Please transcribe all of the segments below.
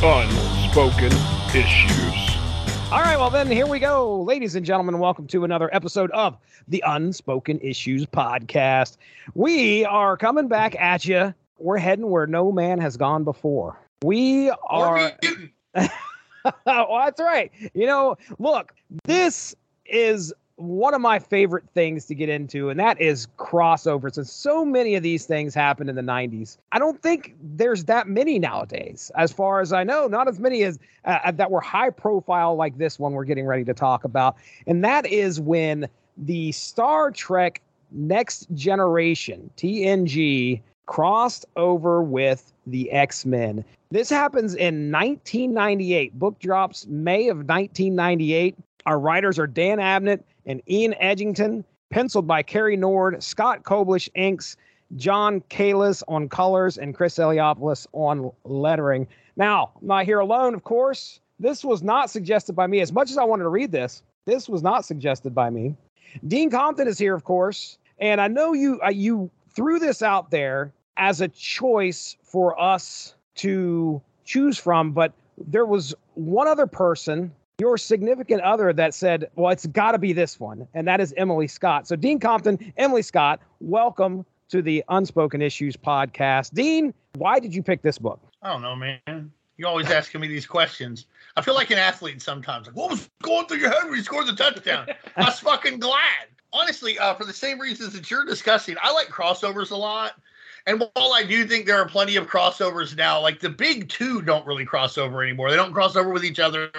Unspoken Issues. All right, well, then here we go. Ladies and gentlemen, welcome to another episode of the Unspoken Issues podcast. We are coming back at you. We're heading where no man has gone before. We are. well, that's right. You know, look, this is one of my favorite things to get into, and that is crossovers. And so many of these things happened in the 90s. I don't think there's that many nowadays, as far as I know, not as many as uh, uh, that were high profile like this one we're getting ready to talk about. And that is when the Star Trek Next Generation, TNG, crossed over with the X Men. This happens in 1998. Book drops May of 1998. Our writers are Dan Abnett and Ian Edginton, penciled by Cary Nord, Scott Koblish inks, John Kalisz on colors, and Chris Eliopoulos on lettering. Now, I'm not here alone, of course. This was not suggested by me. As much as I wanted to read this, this was not suggested by me. Dean Compton is here, of course, and I know you uh, you threw this out there as a choice for us to choose from, but there was one other person your significant other that said, well, it's got to be this one, and that is Emily Scott. So, Dean Compton, Emily Scott, welcome to the Unspoken Issues podcast. Dean, why did you pick this book? I don't know, man. You're always asking me these questions. I feel like an athlete sometimes. Like, what was going through your head when you scored the touchdown? I was fucking glad. Honestly, uh, for the same reasons that you're discussing, I like crossovers a lot. And while I do think there are plenty of crossovers now, like the big two don't really cross over anymore. They don't cross over with each other,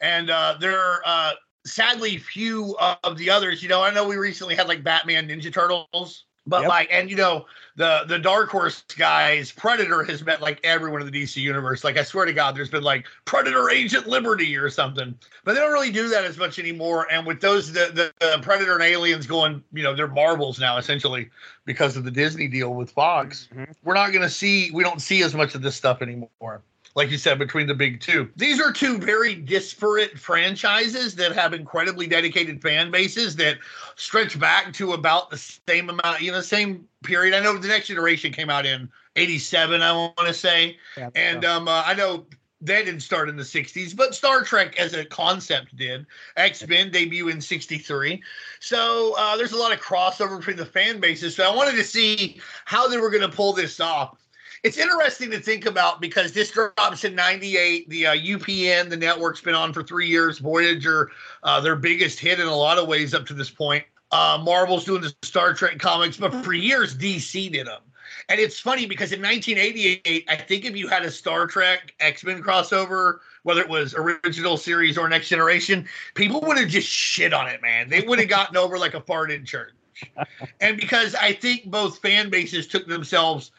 and uh, there are uh, sadly few of the others. You know, I know we recently had like Batman Ninja Turtles but yep. like, and you know, the the Dark Horse guys, Predator has met like everyone in the DC universe. Like, I swear to God, there's been like Predator Agent Liberty or something. But they don't really do that as much anymore. And with those, the, the, the Predator and Aliens going, you know, they're Marvel's now essentially because of the Disney deal with Fox. Mm-hmm. We're not going to see, we don't see as much of this stuff anymore like you said, between the big two. These are two very disparate franchises that have incredibly dedicated fan bases that stretch back to about the same amount, you know, same period. I know the next generation came out in 87, I want to say. Yeah, and um, uh, I know they didn't start in the 60s, but Star Trek as a concept did. X Men debut in 63. So uh, there's a lot of crossover between the fan bases. So I wanted to see how they were going to pull this off it's interesting to think about because this drops in 98 the uh, upn the network's been on for three years voyager uh, their biggest hit in a lot of ways up to this point. Uh, marvel's doing the star trek comics but for years dc did them and it's funny because in 1988 i think if you had a star trek x-men crossover whether it was original series or next generation people would have just shit on it man. They would have gotten over like a fart in church. And because i think both fan bases took themselves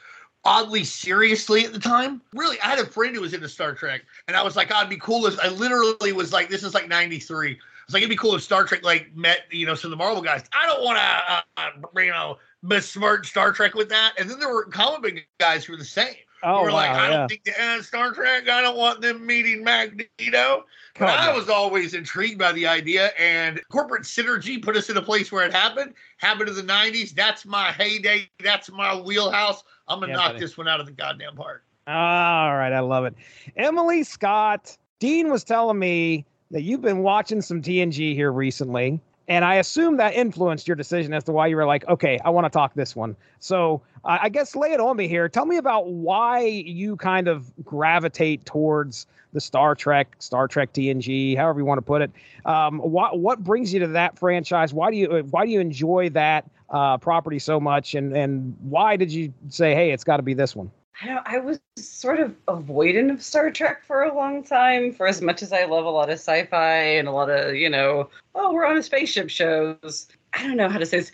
oddly seriously at the time. Really, I had a friend who was into Star Trek, and I was like, oh, it'd be cool if I literally was like, this is like '93. I was like, it'd be cool if Star Trek like met, you know, some of the Marvel guys. I don't want to, uh, uh, you know, besmirch Star Trek with that. And then there were comic book guys who were the same. Oh, were wow, like, I don't think the uh, Star Trek. I don't want them meeting Magneto. But I was always intrigued by the idea, and corporate synergy put us in a place where it happened. Happened in the '90s. That's my heyday. That's my wheelhouse. I'm gonna yeah, knock buddy. this one out of the goddamn park. All right, I love it. Emily Scott, Dean was telling me that you've been watching some TNG here recently. And I assume that influenced your decision as to why you were like, okay, I want to talk this one. So uh, I guess lay it on me here. Tell me about why you kind of gravitate towards the Star Trek, Star Trek TNG, however you want to put it. Um, what what brings you to that franchise? Why do you why do you enjoy that uh, property so much? And and why did you say, hey, it's got to be this one? I don't, I was sort of avoidant of Star Trek for a long time. For as much as I love a lot of sci-fi and a lot of, you know, oh, we're on a spaceship shows. I don't know how to say this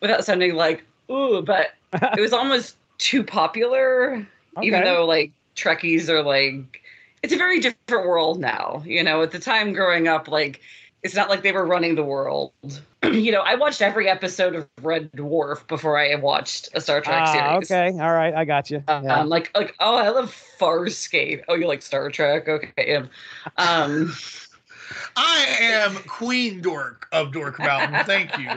without sounding like ooh, but it was almost too popular. Okay. Even though like Trekkies are like, it's a very different world now. You know, at the time growing up, like it's not like they were running the world. you know, I watched every episode of Red Dwarf before I watched a Star Trek ah, series. Okay, all right, I got you. Um, yeah. Um, like, like, oh, I love Farscape. Oh, you like Star Trek? Okay. Um, I am Queen Dork of Dork Mountain. Thank you.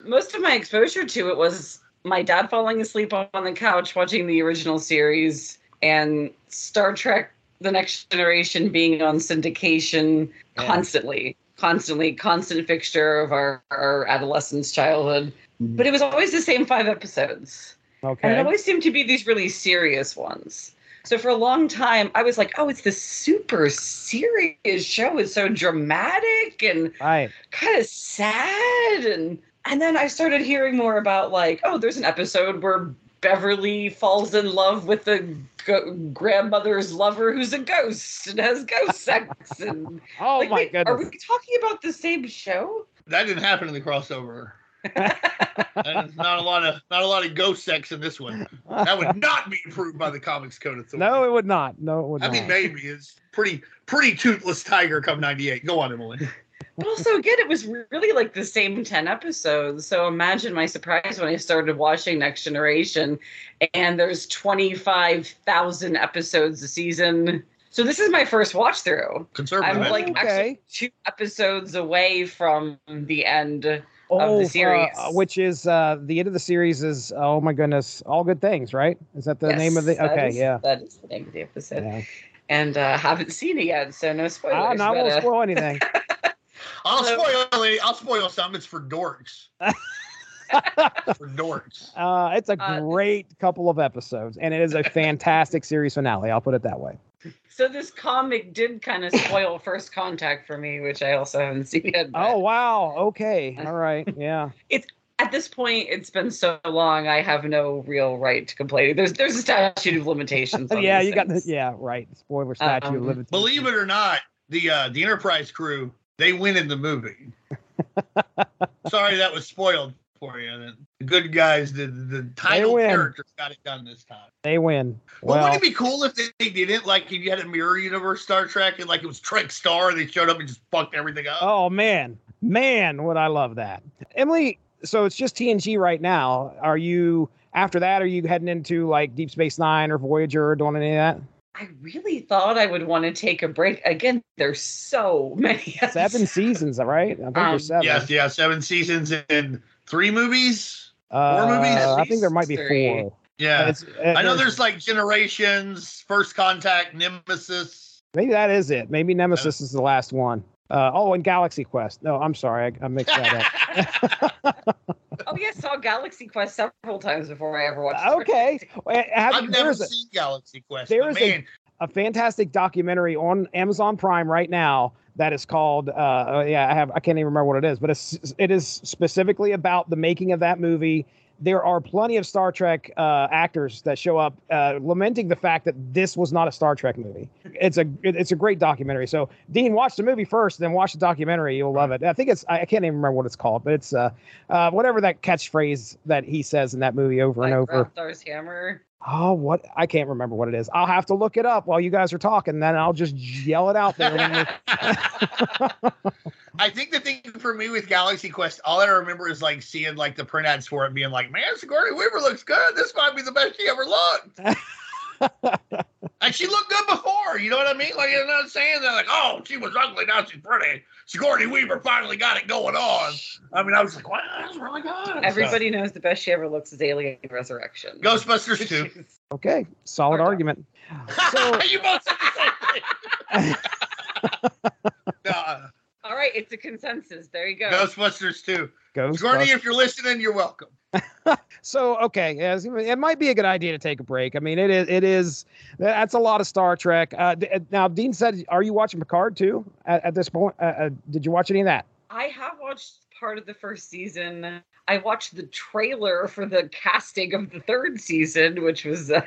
Most of my exposure to it was my dad falling asleep on the couch watching the original series and Star Trek: The Next Generation being on syndication Yeah. constantly, constantly, constant fixture of our, our adolescence, childhood. Mm-hmm. But it was always the same five episodes. Okay. And it always seemed to be these really serious ones. So for a long time, I was like, oh, it's this super serious show. It's so dramatic and Right. kind of sad. And and then I started hearing more about like, oh, there's an episode where Beverly falls in love with the go- grandmother's lover who's a ghost and has ghost sex. And Oh like, my wait, are we talking about the same show? That didn't happen in the crossover. And not a lot of not a lot of ghost sex in this one. That would not be approved by the Comics Code Authority. no, it would not. No, it would not. I not. mean maybe it's pretty pretty toothless tiger come '98. Go on, Emily. But also, again, it was really like the same 10 episodes. So imagine my surprise when I started watching Next Generation and there's 25,000 episodes a season. So this is my first watch through. Conservative. I'm like Okay. actually two episodes away from the end. oh, the uh, series. which is uh, the end of the series is oh my goodness, all good things, right? Is that the name of the? Okay, is- yeah. That is the name of the episode. yeah. And uh, haven't seen it yet, so no spoilers. I'm not gonna uh, spoil anything. I'll So- spoil it. I'll spoil something. It's for dorks. for dorks. Uh, it's a Uh, great couple of episodes, and it is a fantastic series finale. I'll put it that way. So this comic did kind of spoil First Contact for me, which I also haven't seen yet. but- Oh wow. Okay. All right. Yeah. It's at this point, it's been so long. I have no real right to complain. There's there's a statute of limitations. On yeah. these You got the yeah. Right. Spoiler statute Um, of limitations. Believe it or not, the uh, the Enterprise crew they win in the movie. Sorry, that was spoiled for you. The good guys, the the title characters got it done this time. They win. But Well, wouldn't it be cool if they, they didn't like if you had a mirror universe Star Trek and like it was Trek Star and they showed up and just fucked everything up? oh man, man, would I love that, Emily. So it's just TNG right now. Are you after that? Are you heading into like Deep Space Nine or Voyager or doing any of that? I really thought I would want to take a break. Again, there's so many. Seven seasons, right? I think Um, there's seven. Yes, yeah, seven seasons and three movies. uh, movies? I think there might be three. four. Yeah. It's- I know there's like Generations, First Contact, Nemesis. Maybe that is it. Maybe Nemesis is the last one. Uh, oh, and Galaxy Quest. No, I'm sorry, I, I mixed that up. oh yeah, I saw Galaxy Quest several times before I ever watched. Star okay, Trek. Well, have- I've never there's a, seen Galaxy Quest. There is a- a fantastic documentary on Amazon Prime right now that is called. Uh, uh, yeah, I have. I can't even remember what it is, but it's it is specifically about the making of that movie. There are plenty of Star Trek uh, actors that show up uh, lamenting the fact that this was not a Star Trek movie. It's a it- it's a great documentary. So Dean, watch the movie first, then watch the documentary. You'll love it. I think it's I can't even remember what it's called, but it's uh, uh, whatever that catchphrase that he says in that movie over and Like over. Grabthar's hammer. Oh, what? I can't remember what it is. I'll have to look it up while you guys are talking. Then I'll just yell it out there. I think the thing for me with Galaxy Quest, all I remember is like seeing like the print ads for it, being like, "Man, Sigourney Weaver looks good. This might be the best she ever looked." and she looked good before. You know what I mean? Like, you know what I'm not saying that like, "Oh, she was ugly, now she's pretty." Sigourney Weaver finally got it going on. I mean, I was like, "Wow, that's really good." Everybody knows the best she ever looks is Alien Resurrection. Ghostbusters two. okay, solid Hard argument. So- you both said the same thing. Nah, All right, it's a consensus. There you go. Ghostbusters two. Goes. Sigourney, if you're listening, you're welcome. So okay, yes, it might be a good idea to take a break. I mean, it is. It is. That's a lot of Star Trek. Uh, now, Dean said, "Are you watching Picard too?" At, at this point, uh, uh, did you watch any of that? I have watched part of the first season. I watched the trailer for the casting of the third season, which was uh,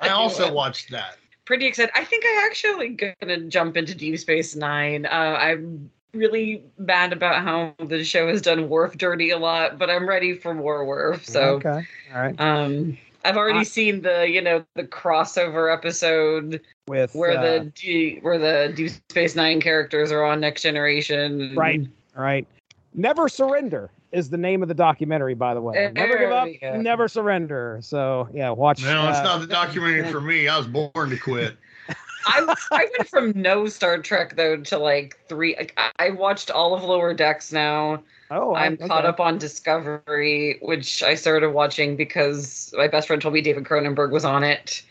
I also watched that. Pretty excited. I think I'm actually gonna jump into Deep Space Nine. Uh, I'm really mad about how the show has done Worf dirty a lot, but I'm ready for more Worf. So okay, all right. um, I've already I- seen the you know the crossover episode With where uh, the D, where the Deep Space Nine characters are on Next Generation. Right. right, never surrender is the name of the documentary. By the way, never give up, go. never surrender. So yeah, watch. No, it's uh, not the documentary for me. I was born to quit. I, I went from no Star Trek though to like three. Like, I- I watched all of Lower Decks now. Oh, I'm okay. caught up on Discovery, which I started watching because my best friend told me David Cronenberg was on it.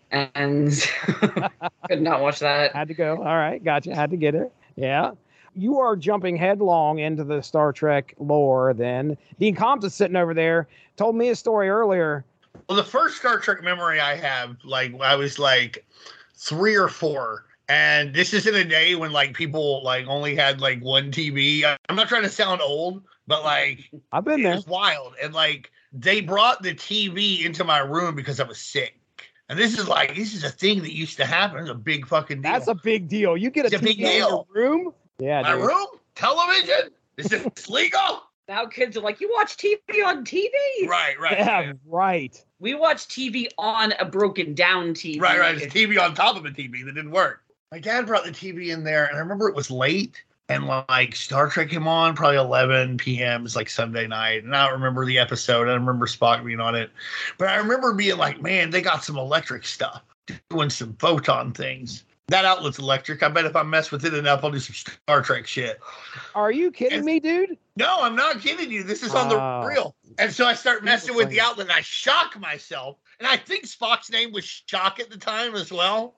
and could not watch that. Had to go. All right, gotcha. Had to get it. Yeah. You are jumping headlong into the Star Trek lore. Then Dean Compton is sitting over there. Told me a story earlier. Well, the first Star Trek memory I have, like I was like three or four, and this is in a day when like people like only had like one TV. I'm not trying to sound old, but like I've been it there. was wild, and like they brought the TV into my room because I was sick. And this is like this is a thing that used to happen. It's a big fucking deal. That's a big deal. You get a It's a big TV in your room. Yeah, my dude. room, television. Is it legal? Now kids are like, you watch TV on TV. Right, right, Yeah, right. We watch TV on a broken down TV. right, right. It's a TV on top of a TV that didn't work. My dad brought the TV in there, and I remember it was late, and like Star Trek came on probably 11 p.m. It's like Sunday night, and I don't remember the episode. I remember Spock being on it, but I remember being like, man, they got some electric stuff, doing some photon things. That outlet's electric. I bet if I mess with it enough, I'll do some Star Trek shit. Are you kidding And- me, dude? No, I'm not kidding you. This is on the real. And so I start messing with the outlet and I shock myself. And I think Spock's name was Shock at the time as well.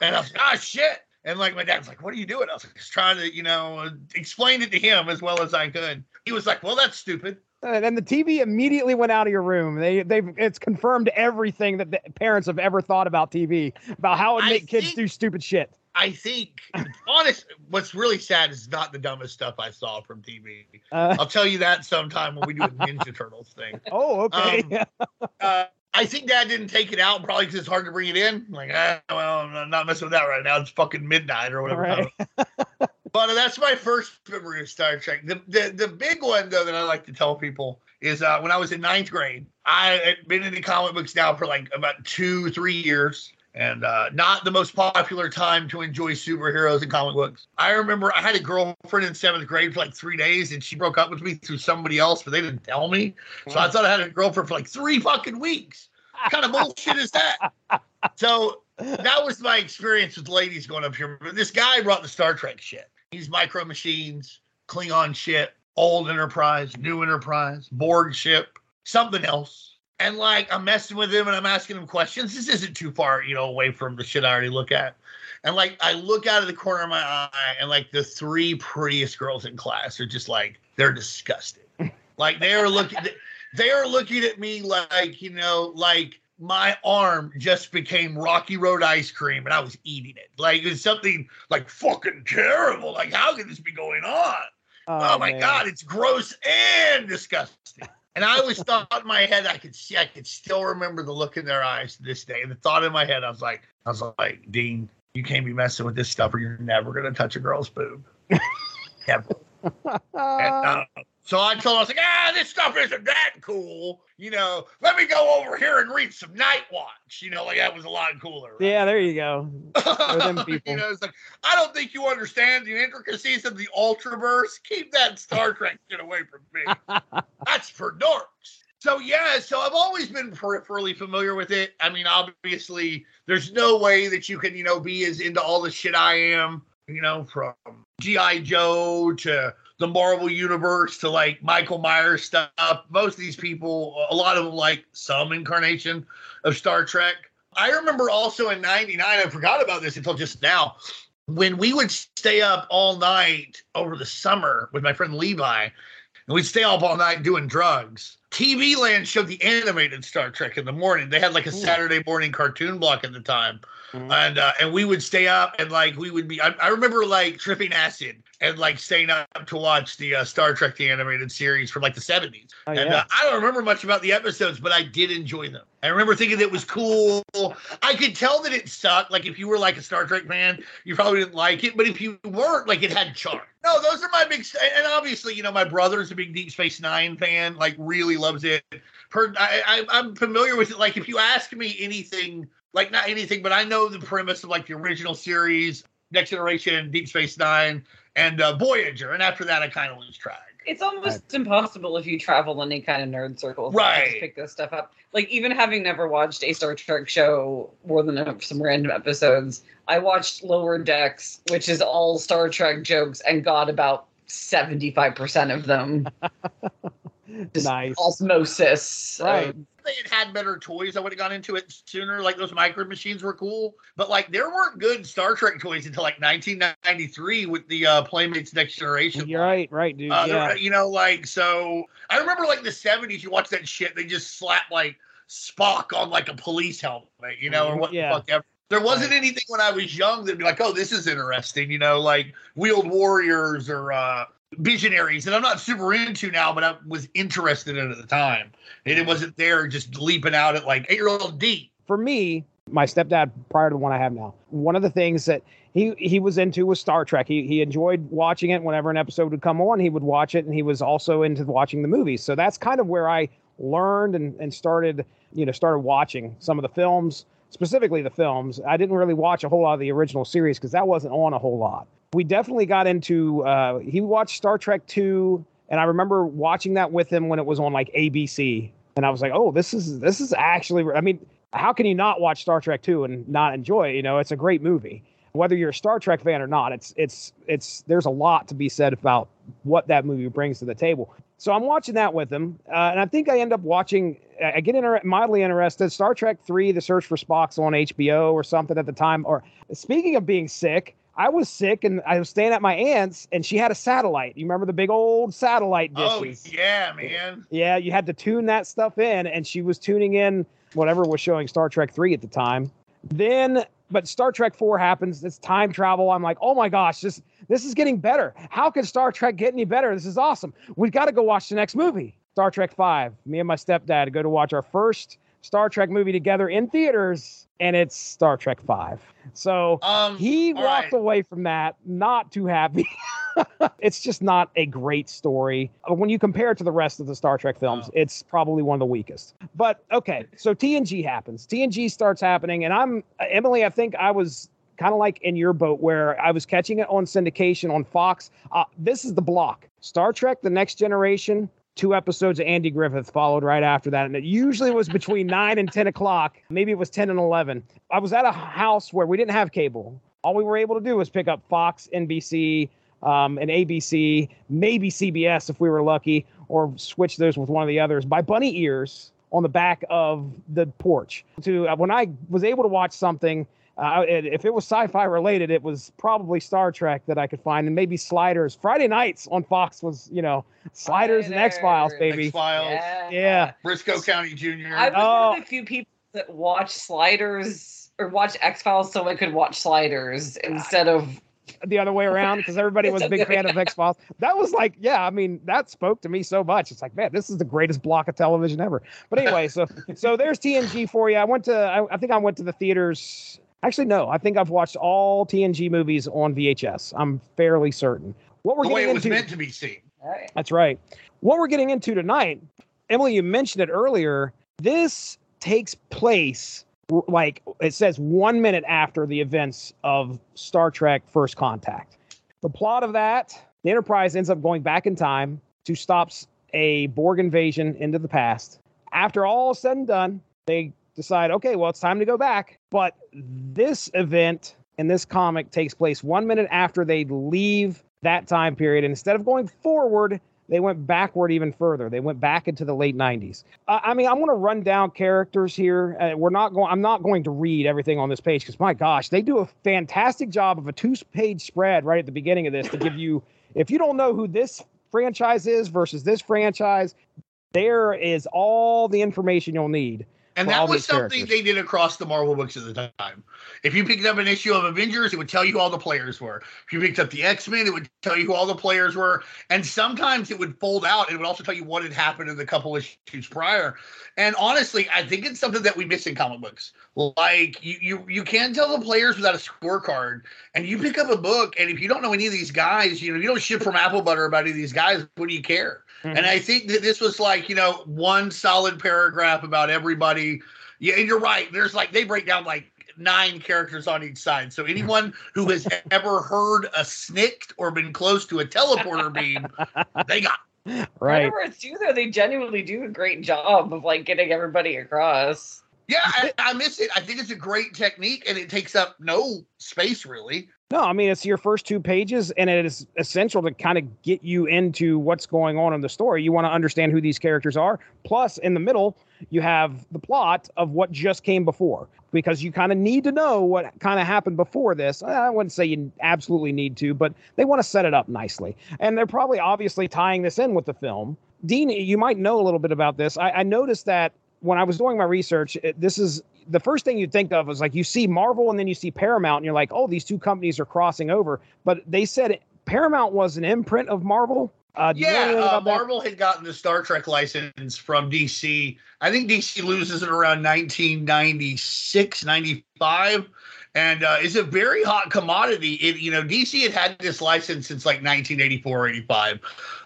And I was like, ah, shit. And like my dad's like, what are you doing? I was just trying to, you know, uh, explain it to him as well as I could. He was like, well, that's stupid. And the TV immediately went out of your room. They they've it's confirmed everything that the parents have ever thought about TV about how it make kids think- do stupid shit. I think, honest, what's really sad is not the dumbest stuff I saw from TV. Uh, I'll tell you that sometime when we do a Ninja Turtles thing. oh, okay. Um, uh, I think Dad didn't take it out probably because it's hard to bring it in. Like, ah, well, I'm not messing with that right now. It's fucking midnight or whatever. Right. but that's my first memory of Star Trek. The, the the big one though that I like to tell people is uh, when I was in ninth grade. I had been into comic books now for like about two, three years. And uh, not the most popular time to enjoy superheroes and comic books. I remember I had a girlfriend in seventh grade for like three days, and she broke up with me through somebody else, but they didn't tell me. So I thought I had a girlfriend for like three fucking weeks. What kind of bullshit is that? So that was my experience with ladies going up here. But this guy brought the Star Trek shit. He's micro machines, Klingon shit, old Enterprise, new Enterprise, Borg ship, something else. And like I'm messing with him and I'm asking him questions. This isn't too far, you know, away from the shit I already look at. And like I look out of the corner of my eye, and like the three prettiest girls in class are just like they're disgusted. like they are looking, they are looking at me like you know, like my arm just became Rocky Road ice cream, and I was eating it. Like it was something like fucking terrible. Like how could this be going on? Oh, my man. god, it's gross and disgusting. And I always thought in my head I could see, I could still remember the look in their eyes to this day. And the thought in my head, I was like, I was like, Dean, you can't be messing with this stuff, or you're never gonna touch a girl's boob. Never. And, uh, so I told him, I was like, ah, this stuff isn't that cool. You know, let me go over here and read some Night Watch. You know, like that was a lot cooler. right? yeah, there you go. you know, it's like I don't think you understand the intricacies of the Ultraverse. Keep that Star Trek shit away from me. That's for dorks. So yeah, so I've always been peripherally familiar with it. I mean, obviously, there's no way that you can, you know, be as into all the shit I am. You know, from GI Joe to the Marvel universe to like Michael Myers stuff. Most of these people, a lot of them like some incarnation of Star Trek. I remember also in 99, I forgot about this until just now, when we would stay up all night over the summer with my friend Levi, and we'd stay up all night doing drugs. TV Land showed the animated Star Trek in the morning. They had like a. Saturday morning cartoon block at the time Mhm. and uh, and we would stay up and like we would be I, I remember like tripping acid and like staying up to watch the uh, Star Trek the animated series from like the 70s. Oh, and yeah. uh, I don't remember much about the episodes, but I did enjoy them. I remember thinking it was cool. I could tell that it sucked. Like if you were like a Star Trek fan, you probably didn't like it, but if you weren't, like it had charm. No, those are my big and obviously, you know, my brother's a big Deep Space Nine fan, like really loves it. I, I, I'm familiar with it. Like if you ask me anything like not anything, but I know the premise of like the original series, Next Generation, Deep Space Nine, and uh, Voyager. And after that, I kind of lose track. It's almost impossible if you travel any kind of nerd circles to Right. just pick this stuff up. Like even having never watched a Star Trek show more than some random episodes, I watched Lower Decks, which is all Star Trek jokes, and got about seventy-five percent of them. Just Nice. osmosis. of- Right. If they had had better toys, I would have gone into it sooner. Like those micro machines were cool, but like there weren't good Star Trek toys until like 1993 with the uh, Playmates Next Generation. You're right, right, dude. Uh, yeah. You know, like so. I remember like the 70s. You watch that shit. They just slap like Spock on like a police helmet. You know, or what Yeah. the fuck ever. There wasn't Right. anything when I was young that'd be like, oh, this is interesting. You know, like Wheeled Warriors or uh, Visionaries, that I'm not super into now, but I was interested in at the time, and it mm. wasn't there just leaping out at like eight year old D. for me, my stepdad prior to the one I have now, one of the things that he he was into was Star Trek. He he enjoyed watching it whenever an episode would come on, he would watch it and he was also into watching the movies. So that's kind of where I learned and, and started, you know, started watching some of the films, specifically the films. I didn't really watch a whole lot of the original series because that wasn't on a whole lot. We definitely got into uh he watched Star Trek 2 and I remember watching that with him when it was on like ABC. And I was like, "Oh, this is this is actually I mean, how can you not watch Star Trek 2 and not enjoy it? You know, it's a great movie. Whether you're a Star Trek fan or not, it's it's it's there's a lot to be said about what that movie brings to the table. So I'm watching that with him, uh, and I think I end up watching. I get inter- mildly interested. Star Trek Three: The Search for Spock's on HBO or something at the time. Or speaking of being sick, I was sick and I was staying at my aunt's, and she had a satellite. You remember the big old satellite dishes? Oh yeah, man. Yeah, you had to tune that stuff in, and she was tuning in whatever was showing Star Trek 3 at the time. Then, but Star Trek 4 happens. It's time travel. I'm like, oh my gosh, this this is getting better. How can Star Trek get any better? This is awesome. We've got to go watch the next movie. Star Trek 5. Me and my stepdad go to watch our first Star Trek movie together in theaters, and it's Star Trek 5. So Um, he walked right. away from that not too happy. it's just not a great story. Uh, When you compare it to the rest of the Star Trek films, it's probably one of the weakest. But okay, so TNG happens. TNG starts happening, and I'm uh, Emily. I think I was kind of like in your boat where I was catching it on syndication on Fox. Uh, this is the block: Star Trek: The Next Generation. Two episodes of Andy Griffith followed right after that, and it usually was between nine and ten o'clock. Maybe it was ten and eleven. I was at a house where we didn't have cable. All we were able to do was pick up Fox, NBC, um, and ABC, maybe CBS if we were lucky, or switch those with one of the others by bunny ears on the back of the porch. To uh, when I was able to watch something, uh, if it was sci-fi related, it was probably Star Trek that I could find, and maybe Sliders. Friday nights on Fox was, you know, Sliders and X Files, baby. X Files, Yeah. Yeah. Brisco County Jr. I was Oh. one of the few people that watched Sliders or watch X Files so I could watch Sliders instead of the other way around because everybody was a big fan of X Files. That was like, yeah, I mean, that spoke to me so much. It's like, man, this is the greatest block of television ever. But anyway, so so there's TNG for you. I went to, I, I think I went to the theaters. Actually, no, I think I've watched all TNG movies on VHS. I'm fairly certain. What we're the way getting it was into, meant to be seen. Alright. that's right. What we're getting into tonight, Emily, you mentioned it earlier. This takes place r- like it says one minute after the events of Star Trek First Contact. The plot of that, the Enterprise ends up going back in time to stop a Borg invasion into the past. After all said and done, they decide, okay, well, it's time to go back. But this event in this comic takes place one minute after they leave that time period. And instead of going forward, they went backward even further. They went back into the late 90s. Uh, I mean, I'm going to run down characters here. Uh, we're not going. I'm not going to read everything on this page because my gosh, they do a fantastic job of a two-page spread right at the beginning of this to give you. If you don't know who this franchise is versus this franchise, there is all the information you'll need. And that was something characters. they did across the Marvel books at the time. If you picked up an issue of Avengers, it would tell you who all the players were. If you picked up the X Men, it would tell you who all the players were. And sometimes it would fold out. It would also tell you what had happened in the couple issues prior. And honestly, I think it's something that we miss in comic books. Like you, you, you can't tell the players without a scorecard. And you pick up a book, and if you don't know any of these guys, you know, you don't shit from apple butter about any of these guys. What do you care? And mm-hmm. I think that this was like, you know, one solid paragraph about everybody. Yeah, and you're right. There's like they break down like nine characters on each side. So anyone who has ever heard a snikt or been close to a teleporter beam, they got. right. Whenever it's you though, they genuinely do a great job of like getting everybody across. Yeah, I, I miss it. I think it's a great technique, and it takes up no space really. No, I mean it's your first two pages, and it is essential to kind of get you into what's going on in the story. You want to understand who these characters are. Plus, in the middle, you have the plot of what just came before, because you kind of need to know what kind of happened before this. I wouldn't say you absolutely need to, but they want to set it up nicely, and they're probably obviously tying this in with the film. Dean, you might know a little bit about this. I, I noticed that when I was doing my research, it, this is the first thing you'd think of is like you see Marvel and then you see Paramount, and you're like, oh, these two companies are crossing over. But they said Paramount was an imprint of Marvel. Uh, yeah, uh, Marvel had gotten the Star Trek license from DC. I think DC loses it around 1996, 95 and uh, it's a very hot commodity. It, you know, DC had had this license since like 1984 85.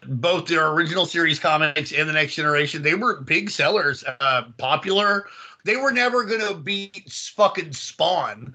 Both their original series comics and the Next Generation, they were big sellers, uh, popular. They were never gonna beat fucking Spawn.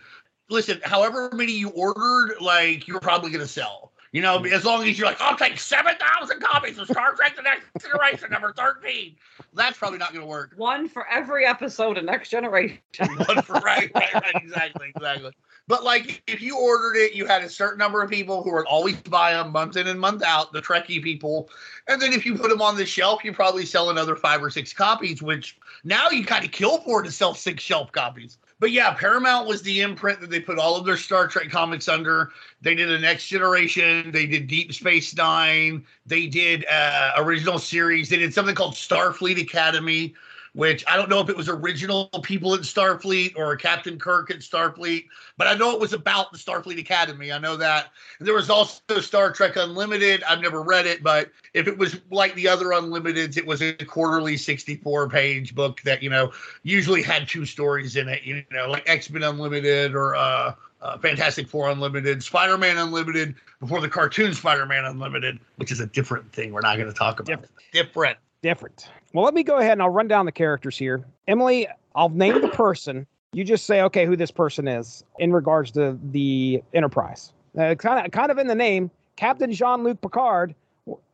Listen, however many you ordered, like you're probably gonna sell. You know, as long as you're like, I'll take 7,000 copies of Star Trek The Next Generation, number 13. That's probably not going to work. One for every episode of Next Generation. One for, right, right, right, exactly, exactly. But like, if you ordered it, you had a certain number of people who would always buy them month in and month out, the Trekkie people. And then if you put them on the shelf, you probably sell another five or six copies, which now you kind of kill for to sell six shelf copies but yeah, Paramount was the imprint that they put all of their Star Trek comics under. They did a Next Generation. They did Deep Space Nine. They did uh, original series. They did something called Starfleet Academy, which I don't know if it was original people at Starfleet or Captain Kirk at Starfleet, but I know it was about the Starfleet Academy. I know that. And there was also Star Trek Unlimited. I've never read it, but if it was like the other Unlimiteds, it was a quarterly 64 page book that, you know, usually had two stories in it, you know, like X Men Unlimited or, uh, uh, Fantastic Four Unlimited, Spider Man Unlimited, before the cartoon Spider Man Unlimited, which is a different thing we're not going to talk about. Different. different. Different. Well, let me go ahead and I'll run down the characters here. Emily, I'll name the person. You just say, okay, who this person is in regards to the Enterprise. Uh, kind of, kind of in the name, Captain Jean-Luc Picard.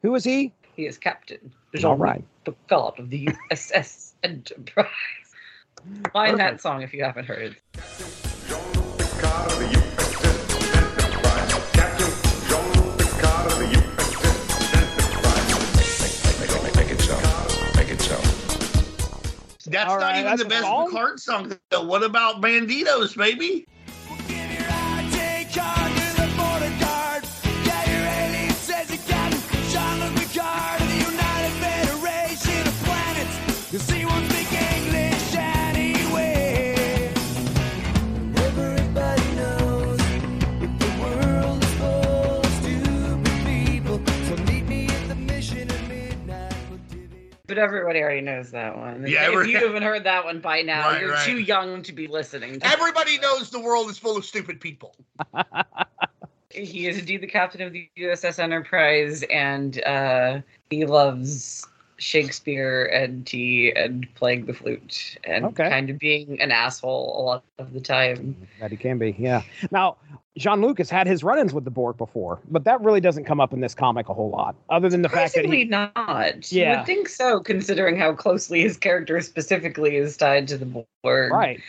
Who is he? He is Captain Jean-Luc All right. Picard of the USS Enterprise. Find Perfect. that song if you haven't heard it. That's All not right, even that's the best card song. Though. What about Banditos, baby? But everybody already knows that one. Yeah, if every, you haven't heard that one by now, right, you're right. too young to be listening. To everybody knows the world is full of stupid people. he is indeed the captain of the USS Enterprise, and uh, he loves Shakespeare and tea and playing the flute and okay. kind of being an asshole a lot of the time. That he can be, yeah. Now, Jean Luc has had his run-ins with the Borg before, but that really doesn't come up in this comic a whole lot, other than the fact that he not. Yeah, you would think so, considering how closely his character specifically is tied to the Borg. Right.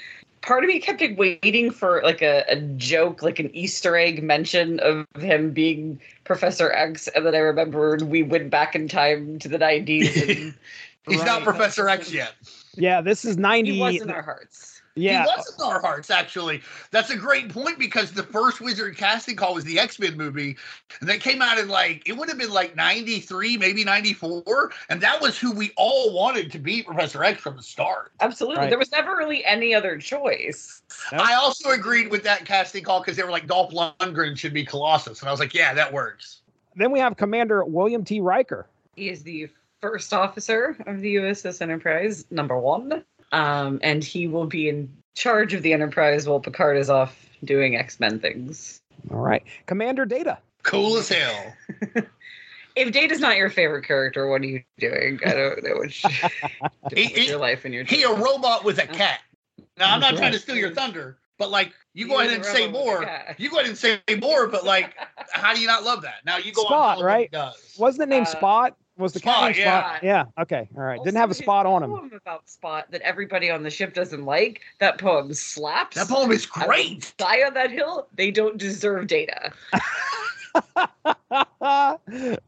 Part of me kept waiting for like a, a joke, like an Easter egg mention of him being Professor X, and then I remembered we went back in time to the nineties. He's right, not Professor X yet. Yeah, this is ninety. He was in our hearts. Yeah. He was in our hearts, actually. That's a great point because the first Wizard casting call was the X Men movie. And that came out in like, it would have been like 93, maybe 94. And that was who we all wanted to be Professor X from the start. Absolutely. Right. There was never really any other choice. I also agreed with that casting call because they were like, Dolph Lundgren should be Colossus. And I was like, yeah, that works. Then we have Commander William T. Riker. He is the first officer of the USS Enterprise, number one. Um, and he will be in charge of the Enterprise while Picard is off doing X Men things. All right, Commander Data. Cool as hell. if Data's not your favorite character, what are you doing? I don't know what he, your life and your. He a robot with a cat. Now I'm not trying to steal your thunder, but like you go ahead and say more. You go ahead and say more, but like, how do you not love that? Now you go Spot, on. right? Wasn't it named uh, Spot? Was the Spot, captain yeah. spot? Yeah. Okay. All right. Didn't have a spot on him. Poem about Spot that everybody on the ship doesn't like. That poem slaps. That poem is great. Die on that hill. They don't deserve data.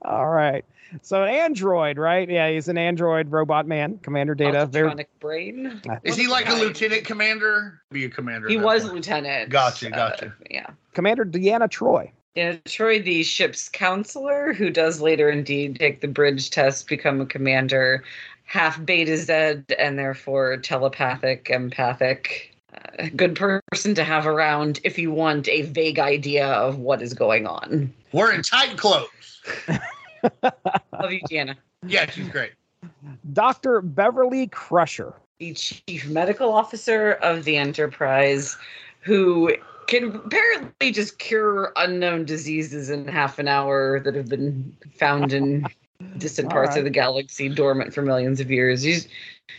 All right. So an android, right? Yeah, he's an android robot man, Commander Data. Very Electronic brain. Is he like a lieutenant commander? Be a commander. He was point. lieutenant. Gotcha, uh, gotcha. yeah. Commander Deanna Troi. Yeah, Troi, the ship's counselor, who does later indeed take the bridge test, become a commander, half Betazed, and therefore telepathic, empathic. Uh, good person to have around if you want a vague idea of what is going on. We're in tight clothes. Love you, Gianna. Yeah, she's great. Dr. Beverly Crusher. The chief medical officer of the Enterprise, who can apparently just cure unknown diseases in half an hour that have been found in distant parts right. of the galaxy, dormant for millions of years. She's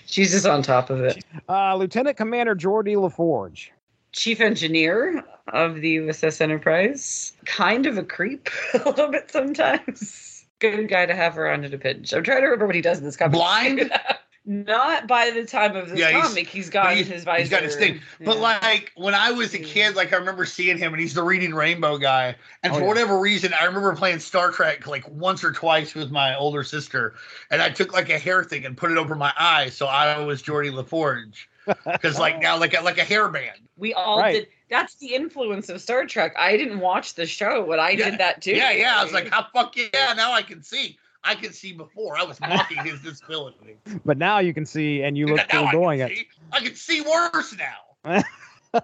she's just on top of it. Uh, Lieutenant Commander Geordi La Forge. Chief engineer of the USS Enterprise, kind of a creep a little bit sometimes. Good guy to have around at a pinch. I'm trying to remember what he does in this comic. Blind? Not by the time of this Yeah, he's- comic. He's got he's- his visor. he's got his thing. But like when I was a kid, like I remember seeing him, and he's the reading rainbow guy. And Oh, for yeah. whatever reason, I remember playing Star Trek like once or twice with my older sister, and I took like a hair thing and put it over my eye, so I was Geordi La Forge. Because like now, like a, like a hairband. We all Right. did. That's the influence of Star Trek. I didn't watch the show, but I Yeah. did that too. Yeah, yeah. I was like, how fuck yeah! Now I can see. I could see before. I was mocking his disability. But now you can see, and you look Now cool I can doing it. see. I can see worse now.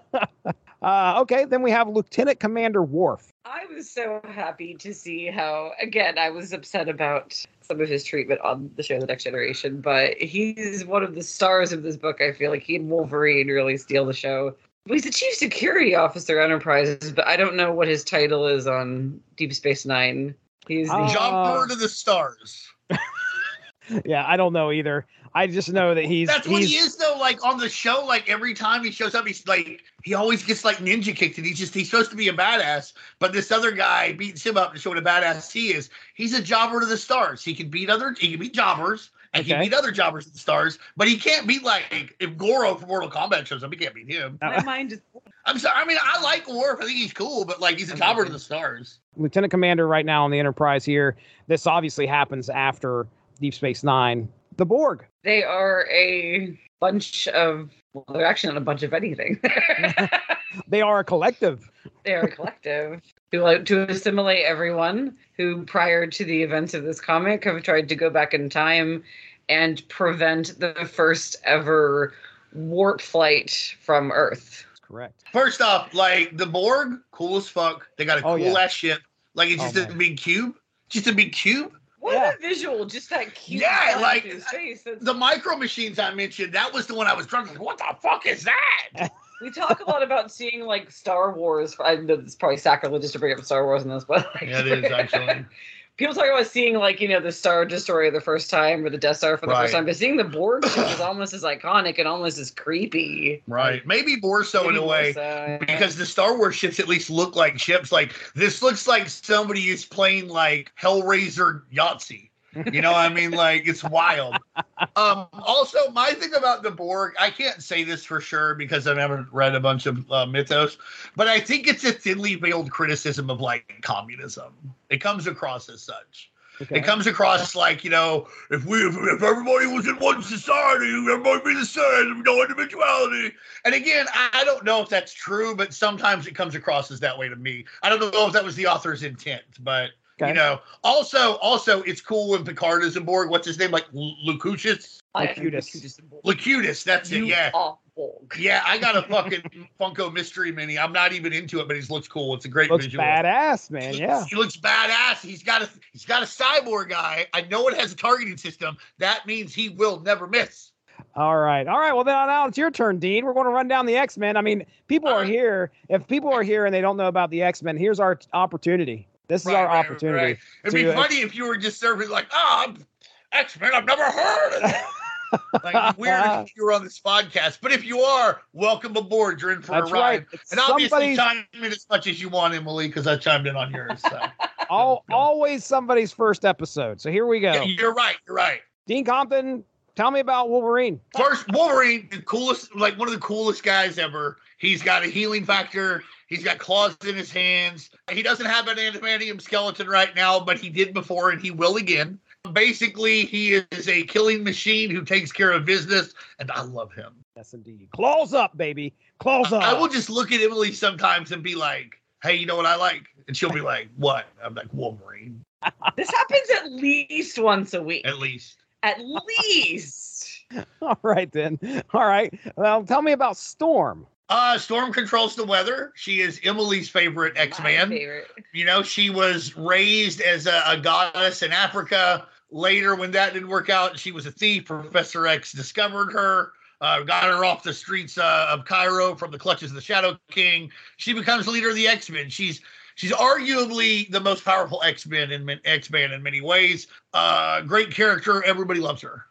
Uh, okay, then we have Lieutenant Commander Worf. I was so happy to see how, again, I was upset about some of his treatment on the show The Next Generation, but he's one of the stars of this book. I feel like he and Wolverine really steal the show. He's the chief security officer Enterprises, but I don't know what his title is on Deep Space Nine. He's the Uh, Jobber to the stars. Yeah, I don't know either. I just know that he's That's what he's he is though. Like on the show, like every time he shows up, he's like he always gets like ninja kicked, and he's just he's supposed to be a badass. But this other guy beats him up to show what a badass he is. He's a jobber to the stars. He can beat other he can beat jobbers and he Okay. can beat other jobbers to the stars, but he can't beat like if Goro from Mortal Kombat shows up, he can't beat him. Uh-uh. my mind is I'm sorry. I mean, I like Worf. I think he's cool, but like he's a jobber to the stars. Lieutenant Commander right now on the Enterprise here. This obviously happens after Deep Space Nine. The Borg. They are a bunch of. Well, they're actually not a bunch of anything. They are a collective. they are a collective who like uh, to assimilate everyone who, prior to the events of this comic, have tried to go back in time and prevent the first ever warp flight from Earth. That's correct. First off, like the Borg, cool as fuck. They got a Oh, cool yeah. ass ship. Like it's Oh, just a man. big cube. Just a big cube. What Yeah. a visual! Just that cute. Yeah, like, space. The micro machines I mentioned, that was the one I was drunk. Like, what the fuck is that? we talk a lot about seeing like Star Wars. I know it's probably sacrilegious to bring up Star Wars in this, but like, Yeah, it is, actually. People talk about seeing like you know the Star Destroyer the first time or the Death Star for the Right. first time, but seeing the Borg ship is almost as iconic and almost as creepy. Right. Maybe more so in a way. so, yeah. Because the Star Wars ships at least look like ships. Like this looks like somebody is playing like Hellraiser Yahtzee. You know, what I mean, like it's wild. Um, also, my thing about the Borg, I can't say this for sure because I haven't read a bunch of uh, mythos, but I think it's a thinly veiled criticism of like communism. It comes across as such. Okay. It comes across like you know, if we if, if everybody was in one society, everybody would be the same, no individuality. And again, I don't know if that's true, but sometimes it comes across as that way to me. I don't know if that was the author's intent, but Okay. you know, also also it's cool when Picard is aboard. What's his name? Like L- Lucutus, I am Locutus. Locutus and Borg. Lucutus. That's it. Yeah. are Yeah, I got a fucking Funko Mystery Mini. I'm not even into it, but he looks cool. It's a great Looks visual. badass, man. He- Yeah. He looks badass. He's got a he's got a cyborg guy. I know it has a targeting system. That means he will never miss. All right. All right. Well, then now it's your turn, Dean. We're going to run down the X Men. I mean, people All are right. here. If people are here and they don't know about the X Men, here's our opportunity. This is Right, our right, opportunity. right. It'd be funny if you were just serving like, ah, oh, X Men. I've never heard of that. like weird if you were on this podcast, but if you are, welcome aboard. You're in for That's a ride. right. And obviously, chime in as much as you want, Emily, because I chimed in on yours. So. All, always somebody's first episode. So here we go. Yeah, you're right. You're right. Dean Compton, tell me about Wolverine. First, Wolverine, the coolest, like one of the coolest guys ever. He's got a healing factor. He's got claws in his hands. He doesn't have an adamantium skeleton right now, but he did before and he will again. Basically, he is a killing machine who takes care of business, and I love him. Yes, indeed. Claws up, baby. Claws up. I will just look at Emily sometimes and be like, hey, you know what I like? And she'll be like, what? I'm like, Wolverine, This happens at least once a week. at least. At least. All right, then. All right. Well, tell me about Storm. Uh, Storm controls the weather. She is Emily's favorite X Man. You know, she was raised as a, a goddess in Africa. Later, when that didn't work out, she was a thief. Professor X discovered her, uh, got her off the streets uh, of Cairo from the clutches of the Shadow King. She becomes leader of the X Men. She's she's arguably the most powerful X Men in X Men in many ways. Uh, great character. Everybody loves her.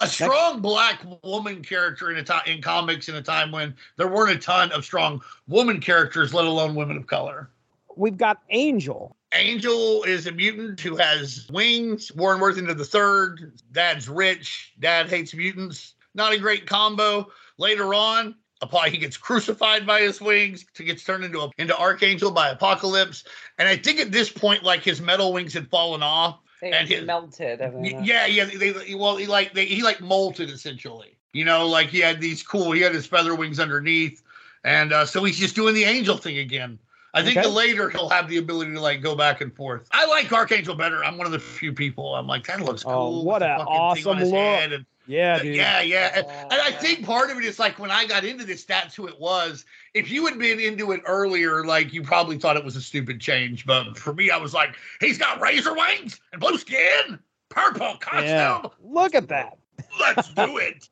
A strong black woman character in a time in comics in a time when there weren't a ton of strong woman characters, let alone women of color. We've got Angel. Angel is a mutant who has wings. Warren Worthington the third. Dad's rich. Dad hates mutants. Not a great combo. Later on, apply he gets crucified by his wings. He gets turned into a, into Archangel by Apocalypse. And I think at this point, like his metal wings had fallen off. They And his- melted. I don't Y- know. Yeah, yeah. They, they- well, he like they, he like molted essentially. You know, like he had these cool. He had his feather wings underneath, and uh, so he's just doing the angel thing again. I think Okay. the later he'll have the ability to like go back and forth. I like Archangel better. I'm one of the few people. I'm like that looks Oh, cool. what with the a fucking thing on awesome look. and- Yeah, dude. yeah, yeah. And, Oh, and I think part of it is like when I got into this, that's who it was. If you had been into it earlier, like you probably thought it was a stupid change. But for me, I was like, he's got razor wings and blue skin, purple costume. Yeah. Look at that. Let's do it.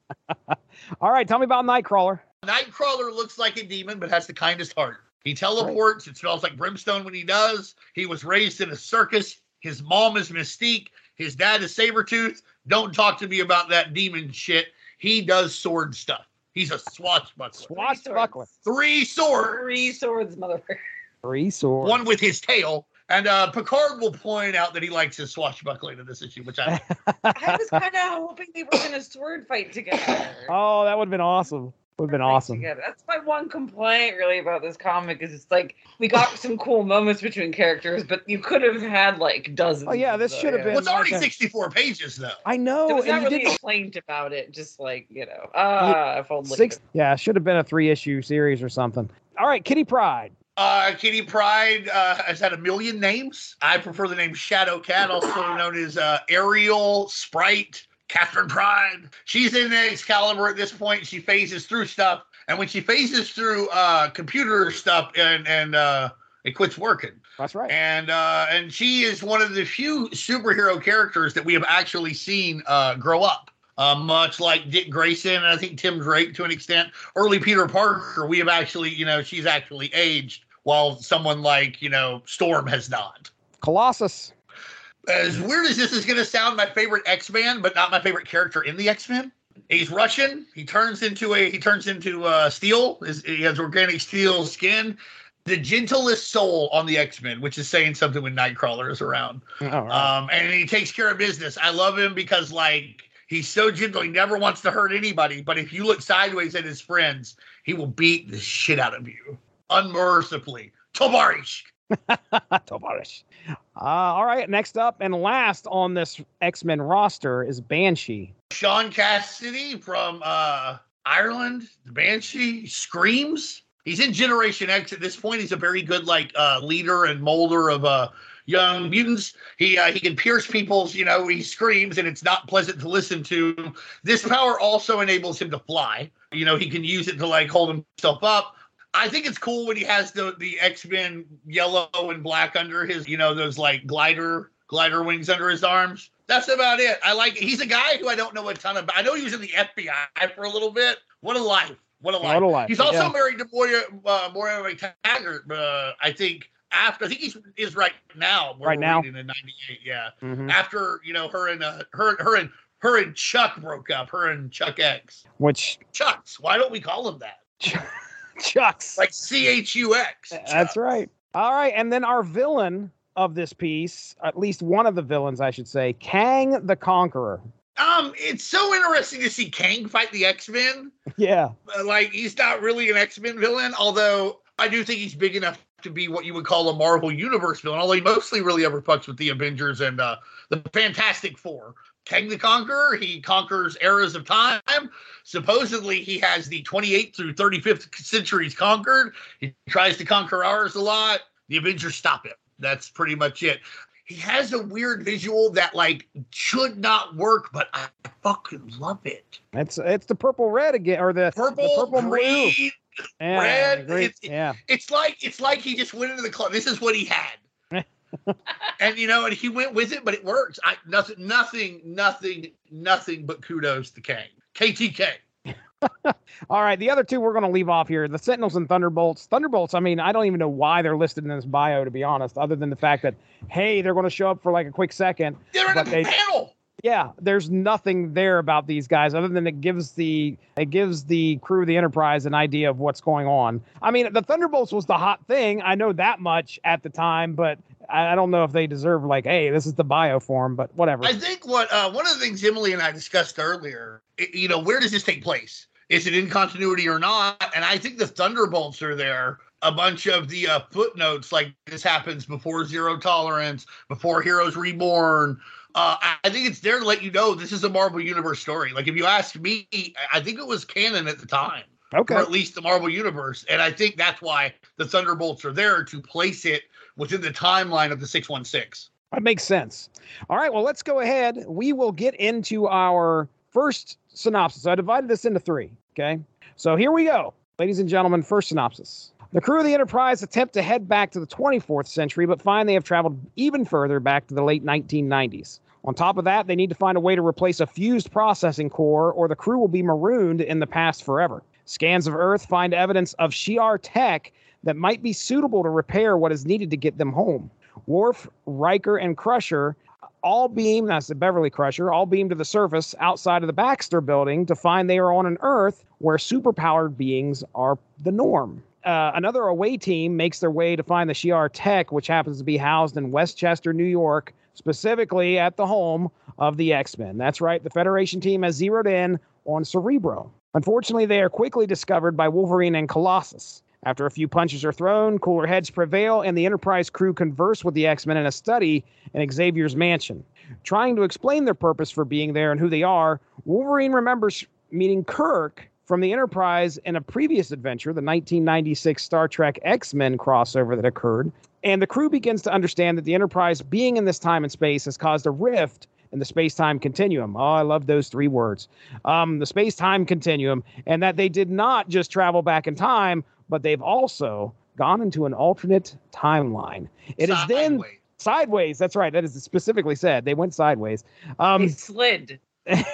All right, tell me about Nightcrawler. Nightcrawler looks like a demon, but has the kindest heart. He teleports. It smells like brimstone when he does. He was raised in a circus. His mom is Mystique. His dad is Sabretooth. Don't talk to me about that demon shit. He does sword stuff. He's a swashbuckler. Swashbuckler. Three swords. Three swords, motherfucker. Three swords. One with his tail. And uh, Picard will point out that he likes his swashbuckling in this issue, which I I was kind of hoping they were going to sword fight together. Oh, that would have been awesome. Would have been awesome. together. That's my one complaint, really, about this comic. Is it's like we got some cool moments between characters, but you could have had like dozens. Oh, yeah, this should have been well, it's already Okay. 64 pages, though. I know. There was and not really a didn't- complaint about it. Just like you know, ah, if only. six. Yeah, should have been a three issue series or something. All right, Kitty Pryde. Uh, Kitty Pryde uh, has had a million names. I prefer the name Shadow Cat, also known as uh, Ariel, Sprite, Katherine Pryde. She's in Excalibur at this point. She phases through stuff, and when she phases through uh, computer stuff, and and uh, it quits working. That's right. And uh, and she is one of the few superhero characters that we have actually seen uh, grow up. Uh, much like Dick Grayson and I think Tim Drake to an extent. Early Peter Parker, we have actually, you know, she's actually aged, while someone like, you know, Storm has not. Colossus. As weird as this is going to sound, my favorite X Man, but not my favorite character in the X Men. He's Russian. He turns into a he turns into uh, steel. His- He has organic steel skin. The gentlest soul on the X Men, which is saying something when Nightcrawler is around. Right. Um, and he takes care of business. I love him because like he's so gentle. He never wants to hurt anybody. But if you look sideways at his friends, he will beat the shit out of you unmercifully. Tovarish. Tovarish. Uh, all right, next up and last on this X Men roster is Banshee. Sean Cassidy from uh, Ireland. The Banshee screams. He's in Generation X at this point. He's a very good like uh, leader and molder of uh, young mutants. He uh, he can pierce people's. You know, he screams and it's not pleasant to listen to. This power also enables him to fly. You know, he can use it to like hold himself up. I think it's cool when he has the the X Men yellow and black under his. You know, those like glider glider wings under his arms. That's about it. I like. He's a guy who I don't know a ton about. I know he was in the FBI for a little bit. What a life! What a life! What a life, He's also yeah. married to Moira uh, Moira Taggart. Uh, I think after I think he's is right now. Right now? in '98. Yeah, Mhm. after you know her and uh, her her and her and Chuck broke up. Her and Chuck X. Which Chucks. Why don't we call him that? Chucks. Like C H U X. That's right. All right, and then our villain of this piece, at least one of the villains, I should say, Kang the Conqueror. Um, it's so interesting to see Kang fight the X Men. Yeah. Like he's not really an X Men villain, although I do think he's big enough to be what you would call a Marvel Universe villain. Although he mostly really ever fucks with the Avengers and uh, the Fantastic Four. Kang the Conqueror, he conquers eras of time. Supposedly, he has the 28th through 35th centuries conquered. He tries to conquer ours a lot. The Avengers stop him. That's pretty much it. He has a weird visual that like should not work, but I fucking love it. It's it's the purple red again, or the Purple, the purple green, blue. Yeah, red, it's- yeah. it's like it's like he just went into the club. This is what he had. And you know, and he went with it, but it works. I nothing, nothing, nothing, nothing but kudos to Kang. KTK. All right, the other two we're going to leave off here: the Sentinels and Thunderbolts. Thunderbolts. I mean, I don't even know why they're listed in this bio, to be honest, other than the fact that hey, they're going to show up for like a quick second. They're in the they- panel. Yeah, there's nothing there about these guys other than it gives the it gives the crew of the Enterprise an idea of what's going on. I mean, the Thunderbolts was the hot thing. I know that much at the time, but I don't know if they deserve like, hey, this is the bio form, but whatever. I think what uh, one of the things Emily and I discussed earlier, you know, where does this take place? Is it in continuity or not? And I think the Thunderbolts are there. A bunch of the uh, footnotes, like this happens before Zero Tolerance, before Heroes Reborn. Uh, I- think it's there to let you know this is a Marvel Universe story. Like if you ask me, I- I think it was canon at the time, okay. or at least the Marvel Universe, and I think that's why the Thunderbolts are there to place it within the timeline of the six one six. That makes sense. All right, well, let's go ahead. We will get into our first synopsis. I divided this into three. Okay. So here we go. Ladies and gentlemen, first synopsis. The crew of the Enterprise attempt to head back to the 24th century, but find they have traveled even further back to the late 1990s. On top of that, they need to find a way to replace a fused processing core, or the crew will be marooned in the past forever. Scans of Earth find evidence of Shi'ar tech that might be suitable to repair what is needed to get them home. Worf, Riker, and Crusher all beam, that's the Beverly Crusher, all beam to the surface outside of the Baxter building to find they are on an Earth where superpowered beings are the norm. Uh, another away team makes their way to find the Shi'ar tech, which happens to be housed in Westchester, New York, specifically at the home of the X Men. That's right, the Federation team has zeroed in on Cerebro. Unfortunately, they are quickly discovered by Wolverine and Colossus. After a few punches are thrown, cooler heads prevail, and the Enterprise crew converse with the X Men in a study in Xavier's mansion. Trying to explain their purpose for being there and who they are, Wolverine remembers meeting Kirk from the Enterprise in a previous adventure, the 1996 Star Trek X Men crossover that occurred. And the crew begins to understand that the Enterprise, being in this time and space, has caused a rift in the space time continuum. Oh, I love those three words. Um, the space time continuum, and that they did not just travel back in time, but they've also gone into an alternate timeline. It is then Sideways. sideways. That's right. That is specifically said. They went sideways. Um, he slid. it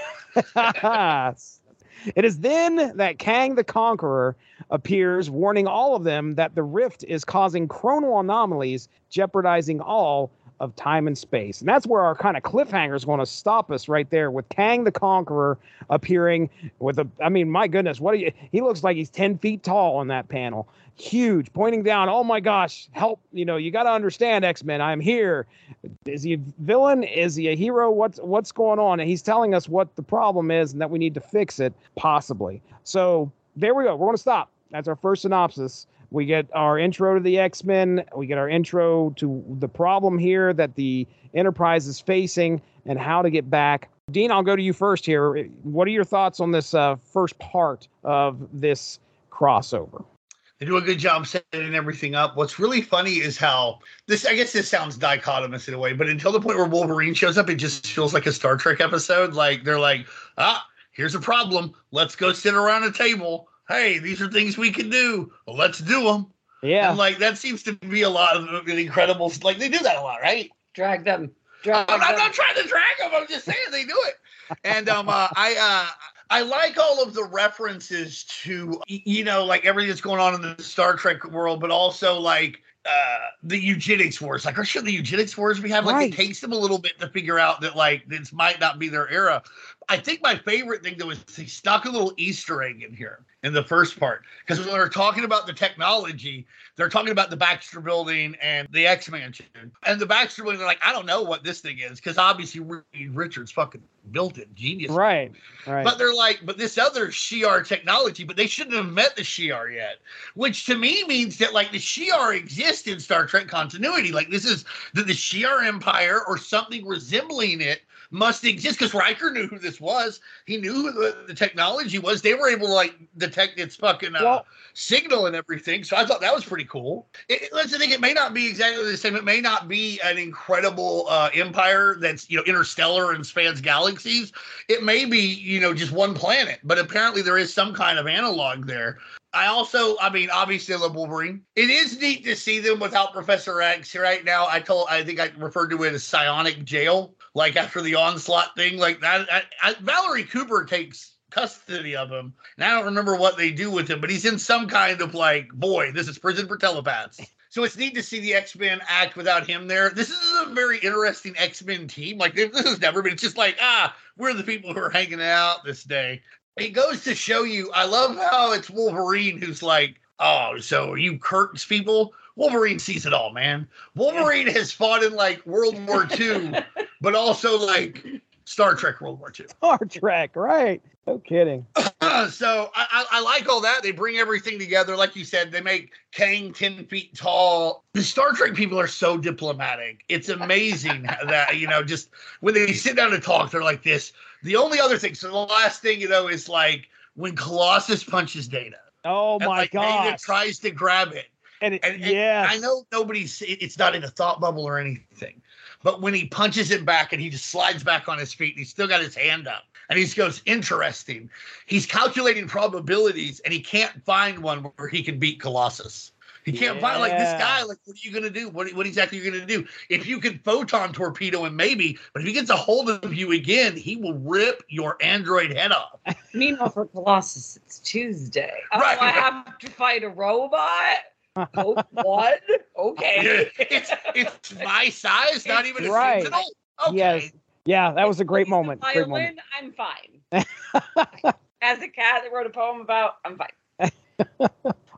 is then that Kang the Conqueror appears, warning all of them that the rift is causing chronal anomalies, jeopardizing all of time and space. And that's where our kind of cliffhanger is going to stop us right there with Kang the Conqueror appearing with a, I mean, my goodness, what you, he looks like he's 10 feet tall on that panel. Huge, pointing down. Oh my gosh, help. You know, you got to understand, X Men, I'm here. Is he a villain? Is he a hero? What's what's going on? And he's telling us what the problem is and that we need to fix it, possibly. So there we go. We're going to stop. That's our first synopsis. We get our intro to the X Men. We get our intro to the problem here that the Enterprise is facing and how to get back. Dean, I'll go to you first here. What are your thoughts on this uh, first part of this crossover? They do a good job setting everything up. What's really funny is how this, I guess this sounds dichotomous in a way, but until the point where Wolverine shows up, it just feels like a Star Trek episode. Like they're like, ah, here's a problem. Let's go sit around a table. Hey, these are things we can do. Well, let's do them. Yeah. And like that seems to be a lot of the incredible. Like they do that a lot, right? Drag them. Drag I'm, I'm not trying to drag them. I'm just saying they do it. And um, uh, I uh, I like all of the references to you know like everything that's going on in the Star Trek world, but also like uh the eugenics wars. Like, or should the eugenics wars we have like Right. it takes them a little bit to figure out that like this might not be their era. I think my favorite thing though was he stuck a little Easter egg in here in the first part because when they're talking about the technology, they're talking about the Baxter Building and the X Mansion. And the Baxter Building, they're like, I don't know what this thing is because obviously Reed Richards fucking built it, genius. Right, right. But they're like, but this other Shi'ar technology, but they shouldn't have met the Shi'ar yet, which to me means that like the Shi'ar exist in Star Trek continuity. Like this is the, the Shi'ar Empire or something resembling it must exist because Riker knew who this was. He knew who the, the, technology was. They were able to like detect its fucking uh, well, signal and everything. So I thought that was pretty cool. It, let's think it may not be exactly the same. It may not be an incredible uh, empire that's you know interstellar and spans galaxies. It may be you know just one planet, but apparently there is some kind of analog there. I also, I mean, obviously the Wolverine. It is neat to see them without Professor X right now. I told, I think I referred to it as psionic jail like after the onslaught thing, like that. I, I, Valerie Cooper takes custody of him. And I don't remember what they do with him, but he's in some kind of like, boy, this is prison for telepaths. So it's neat to see the X Men act without him there. This is a very interesting X Men team. Like this has never been. It's just like ah, we're the people who are hanging out this day. It goes to show you. I love how it's Wolverine who's like, oh, so you Kirk's people? Wolverine sees it all, man. Wolverine has fought in like World War II, but also like Star Trek World War II. Star Trek, right? No kidding. so I, I, like all that. They bring everything together. Like you said, they make Kang 10 feet tall. The Star Trek people are so diplomatic. It's amazing that, you know, just when they sit down to talk, they're like this. The only other thing, so the last thing, you know, is like when Colossus punches Data. Oh my like, god. Data tries to grab it and, it, and, and yeah, I know nobody's. It's not in a thought bubble or anything, but when he punches it back and he just slides back on his feet, and he's still got his hand up, and he goes, "Interesting." He's calculating probabilities, and he can't find one where he can beat Colossus. He can't yeah. find like this guy. Like, what are you gonna do? What, what exactly are you gonna do? If you can photon torpedo him, maybe, but if he gets a hold of you again, he will rip your android head off. Meanwhile, for Colossus, it's Tuesday. Right. Oh, I have to fight a robot oh, what? Okay. it's it's my size, not even a right. sentinel. Okay. Yes. Yeah, that was a great moment. Violin, great moment. I'm fine. As a cat that wrote a poem about, I'm fine.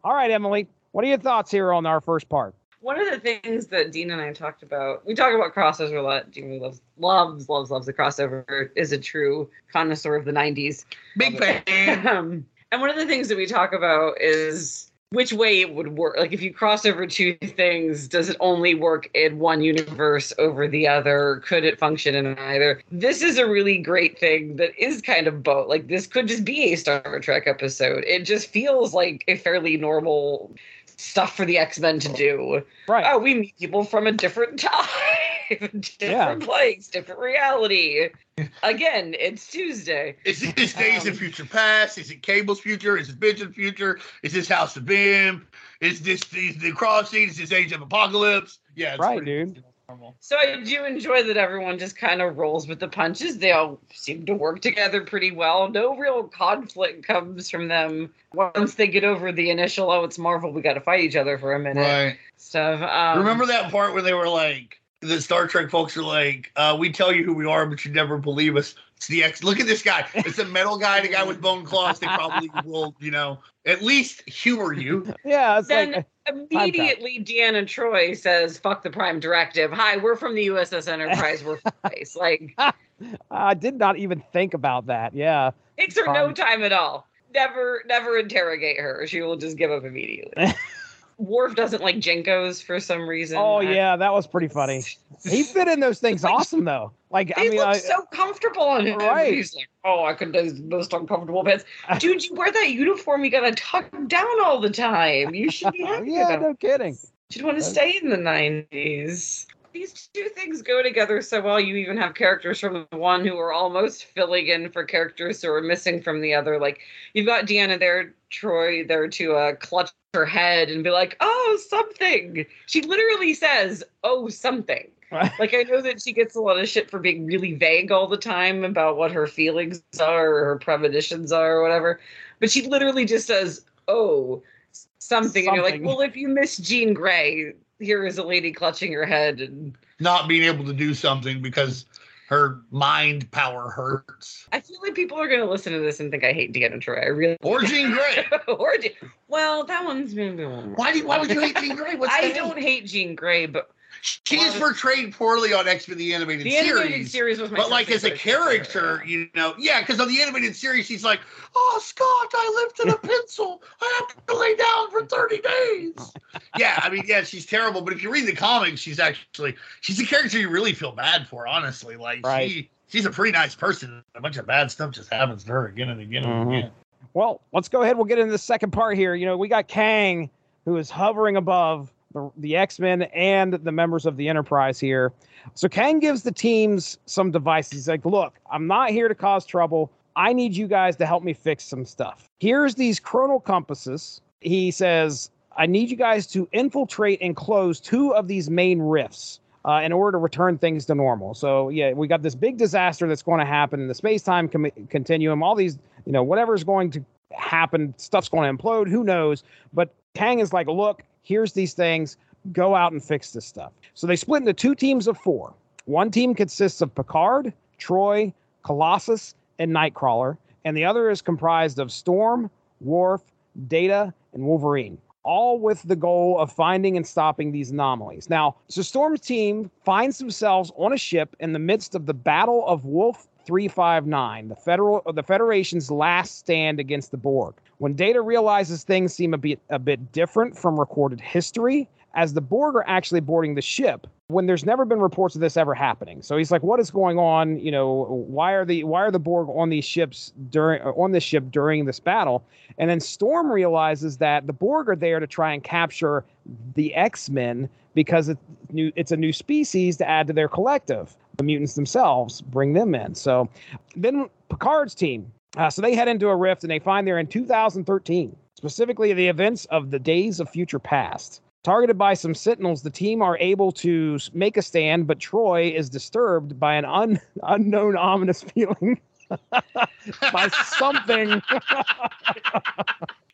All right, Emily. What are your thoughts here on our first part? One of the things that Dean and I talked about, we talk about crossovers a lot. Dean really loves, loves, loves, loves the crossover. Is a true connoisseur of the '90s. Big fan. um, and one of the things that we talk about is which way it would work. Like if you cross over two things, does it only work in one universe over the other? Could it function in either? This is a really great thing that is kind of both. Like this could just be a Star Trek episode. It just feels like a fairly normal stuff for the X-Men to do. Right. Oh, we meet people from a different time. Different yeah. place, different reality. Again, it's Tuesday. Is this Days um, in Future Past? Is it Cable's future? Is it Vision's future? Is this House of M? Is this the, the Crossing? Is this Age of Apocalypse? Yeah, right, pretty, dude. So I do enjoy that everyone just kind of rolls with the punches. They all seem to work together pretty well. No real conflict comes from them once they get over the initial "oh, it's Marvel, we got to fight each other for a minute" right. stuff. Um, Remember that part where they were like, the Star Trek folks are like, uh, we tell you who we are, but you never believe us. It's the X. Look at this guy. It's a metal guy, the guy with bone claws. They probably will, you know, at least humor you. Yeah. then like immediately Deanna Troi says, "Fuck the Prime Directive." Hi, we're from the USS Enterprise. We're face. Like, I did not even think about that. Yeah. Takes her um, no time at all. Never, never interrogate her. She will just give up immediately. Worf doesn't like JNCOs for some reason. Oh yeah, that was pretty funny. He fit in those things like, awesome though. Like they I mean, look I, so comfortable on him. Right. He's like, oh, I could do the most uncomfortable pants. Dude, you wear that uniform, you gotta tuck down all the time. You should be happy. yeah, no kidding. You'd want to uh, stay in the nineties these two things go together so well. You even have characters from the one who are almost filling in for characters who are missing from the other. Like you've got Deanna there, Troi there to uh, clutch her head and be like, "Oh, something." She literally says, "Oh, something." like I know that she gets a lot of shit for being really vague all the time about what her feelings are or her premonitions are or whatever, but she literally just says, "Oh." Something, something. and you're like, well, if you miss Jean Grey, here is a lady clutching her head and not being able to do something because her mind power hurts. I feel like people are going to listen to this and think I hate Deanna Troi. I really Or Jean Grey. or Je- well, that one's maybe more. Why do why would you hate Jean Grey? What's I don't hate Jean Grey, but She is portrayed poorly on X Men the animated the series. animated series was my. but like as a favorite character, you know, yeah, because on the animated series, she's like, "Oh, Scott, I lifted a pencil. I have to lay down for thirty days." yeah, I mean, yeah, she's terrible. But if you read the comics, she's actually she's a character you really feel bad for. Honestly, like Right. she she's a pretty nice person. A bunch of bad stuff just happens to her again and again and Mhm. again. Well, let's go ahead. We'll get into the second part here. You know, we got Kang, who is hovering above the, the X Men and the members of the Enterprise here. So Kang gives the teams some devices. He's like, "Look, I'm not here to cause trouble. I need you guys to help me fix some stuff. Here's these chronal compasses." He says, "I need you guys to infiltrate and close two of these main rifts." Uh, in order to return things to normal. So, yeah, we got this big disaster that's going to happen in the space time com- continuum. All these you know, whatever's going to happen, stuff's going to implode, who knows? But Kang is like, look, here's these things, go out and fix this stuff. So they split into two teams of four. One team consists of Picard, Troi, Colossus, and Nightcrawler, and the other is comprised of Storm, Worf, Data, and Wolverine. All with the goal of finding and stopping these anomalies. Now, so Storm's team finds themselves on a ship in the midst of the Battle of Wolf 359, the federal uh, the Federation's last stand against the Borg. When Data realizes things seem a bit a bit different from recorded history, as the Borg are actually boarding the ship, when there's never been reports of this ever happening. So he's like, "What is going on? You know, why are the why are the Borg on these ships during on this ship during this battle?" And then Storm realizes that the Borg are there to try and capture the X Men because it's new. It's a new species to add to their collective. The mutants themselves bring them in. So then Picard's team. Uh, so they head into a rift and they find they're in 2013, specifically the events of the Days of Future Past. Targeted by some sentinels, the team are able to make a stand, but Troi is disturbed by an un- unknown ominous feeling by something.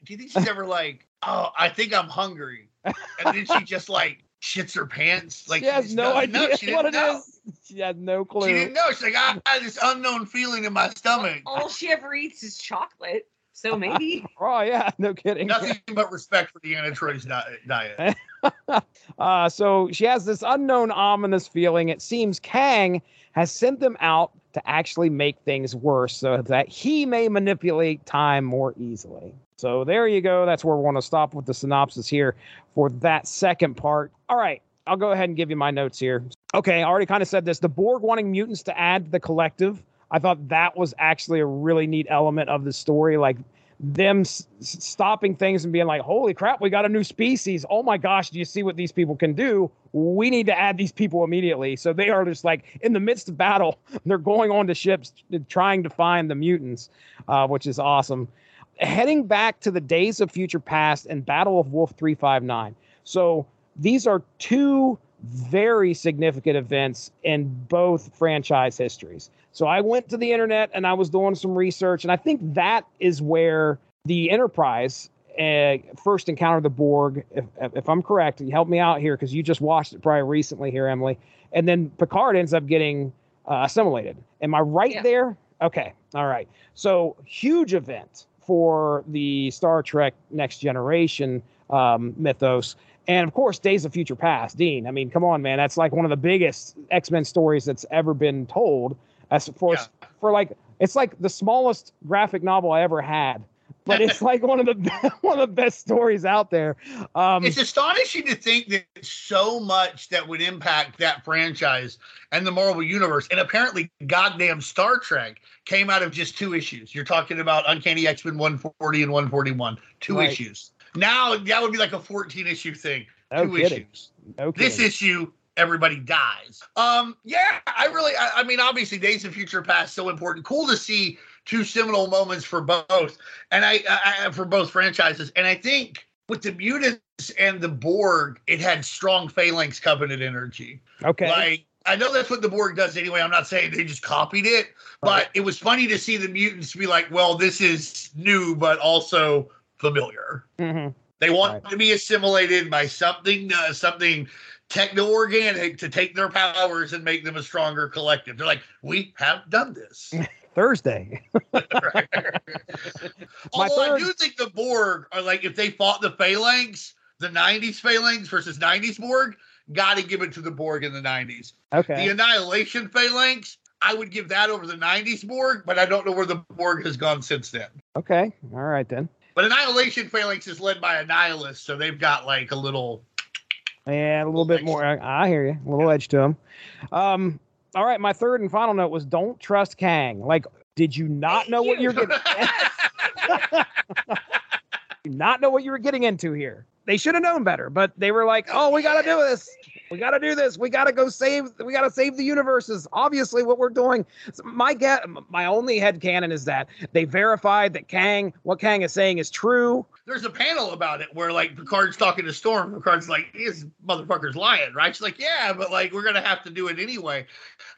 Do you think she's ever like, oh, I think I'm hungry, and then she just like shits her pants? Like she has no doesn't know. idea She didn't what it know. is. She has no clue. She didn't know. She's like, I had this unknown feeling in my stomach. All she ever eats is chocolate. So maybe. Oh yeah, no kidding. Nothing but respect for Deanna Troi's di- diet. Uh, so she has this unknown ominous feeling. It seems Kang has sent them out to actually make things worse so that he may manipulate time more easily. So there you go. That's where we want to stop with the synopsis here for that second part. All right, I'll go ahead and give you my notes here. Okay, I already kind of said this. The Borg wanting mutants to add to the collective. I thought that was actually a really neat element of the story. Like them s- stopping things and being like, holy crap, we got a new species. Oh my gosh, do you see what these people can do? We need to add these people immediately. So they are just like in the midst of battle, they're going on to ships trying to find the mutants, uh, which is awesome. Heading back to the days of future past and Battle of Wolf 359. So these are two very significant events in both franchise histories. So I went to the internet and I was doing some research, and I think that is where the Enterprise uh, first encountered the Borg. If, if I'm correct, help me out here because you just watched it probably recently here, Emily. And then Picard ends up getting uh, assimilated. Am I right Yeah. there? Okay. All right. So huge event for the Star Trek Next Generation um, mythos. And of course, Days of Future Past, Dean. I mean, come on, man. That's like one of the biggest X Men stories that's ever been told. As for Yeah. for like, it's like the smallest graphic novel I ever had, but it's like one of the one of the best stories out there. Um, it's astonishing to think that so much that would impact that franchise and the Marvel universe, and apparently, goddamn Star Trek came out of just two issues. You're talking about Uncanny X Men 140 and 141, two Right. issues. Now that would be like a 14 issue thing. no two kidding. issues. No This issue, everybody dies. Um, yeah, I really, I, I mean, obviously, Days of Future Past so important. Cool to see two seminal moments for both, and I, I, I for both franchises. And I think with the mutants and the Borg, it had strong phalanx covenant energy. okay. Like I know that's what the Borg does anyway. I'm not saying they just copied it, but it was funny to see the mutants be like, "Well, this is new, but also familiar." Mhm. They want Right. to be assimilated by something, uh, something techno organic to take their powers and make them a stronger collective. They're like, we have done this. Thursday. Although third- I do think the Borg are like, if they fought the Phalanx, the 90s Phalanx versus 90s Borg, got to give it to the Borg in the 90s. Okay. The Annihilation Phalanx, I would give that over the 90s Borg, but I don't know where the Borg has gone since then. Okay. All right then. But Annihilation Phalanx is led by a nihilist, so they've got like a little. Yeah, a little bit more. I, I hear you. A little edge to them. Um. All right. My third and final note was don't trust Kang. Like, did you not know what you're getting? not know what you were getting into here. They should have known better, but they were like, "Oh, we got to do this. We got to do this. We got to go save. We got to save the universes." Obviously, what we're doing. My get, my only head canon is that they verified that Kang, what Kang is saying, is true. There's a panel about it where like Picard's talking to Storm. Picard's like, "This motherfucker's lying, right?" She's like, "Yeah, but like we're gonna have to do it anyway."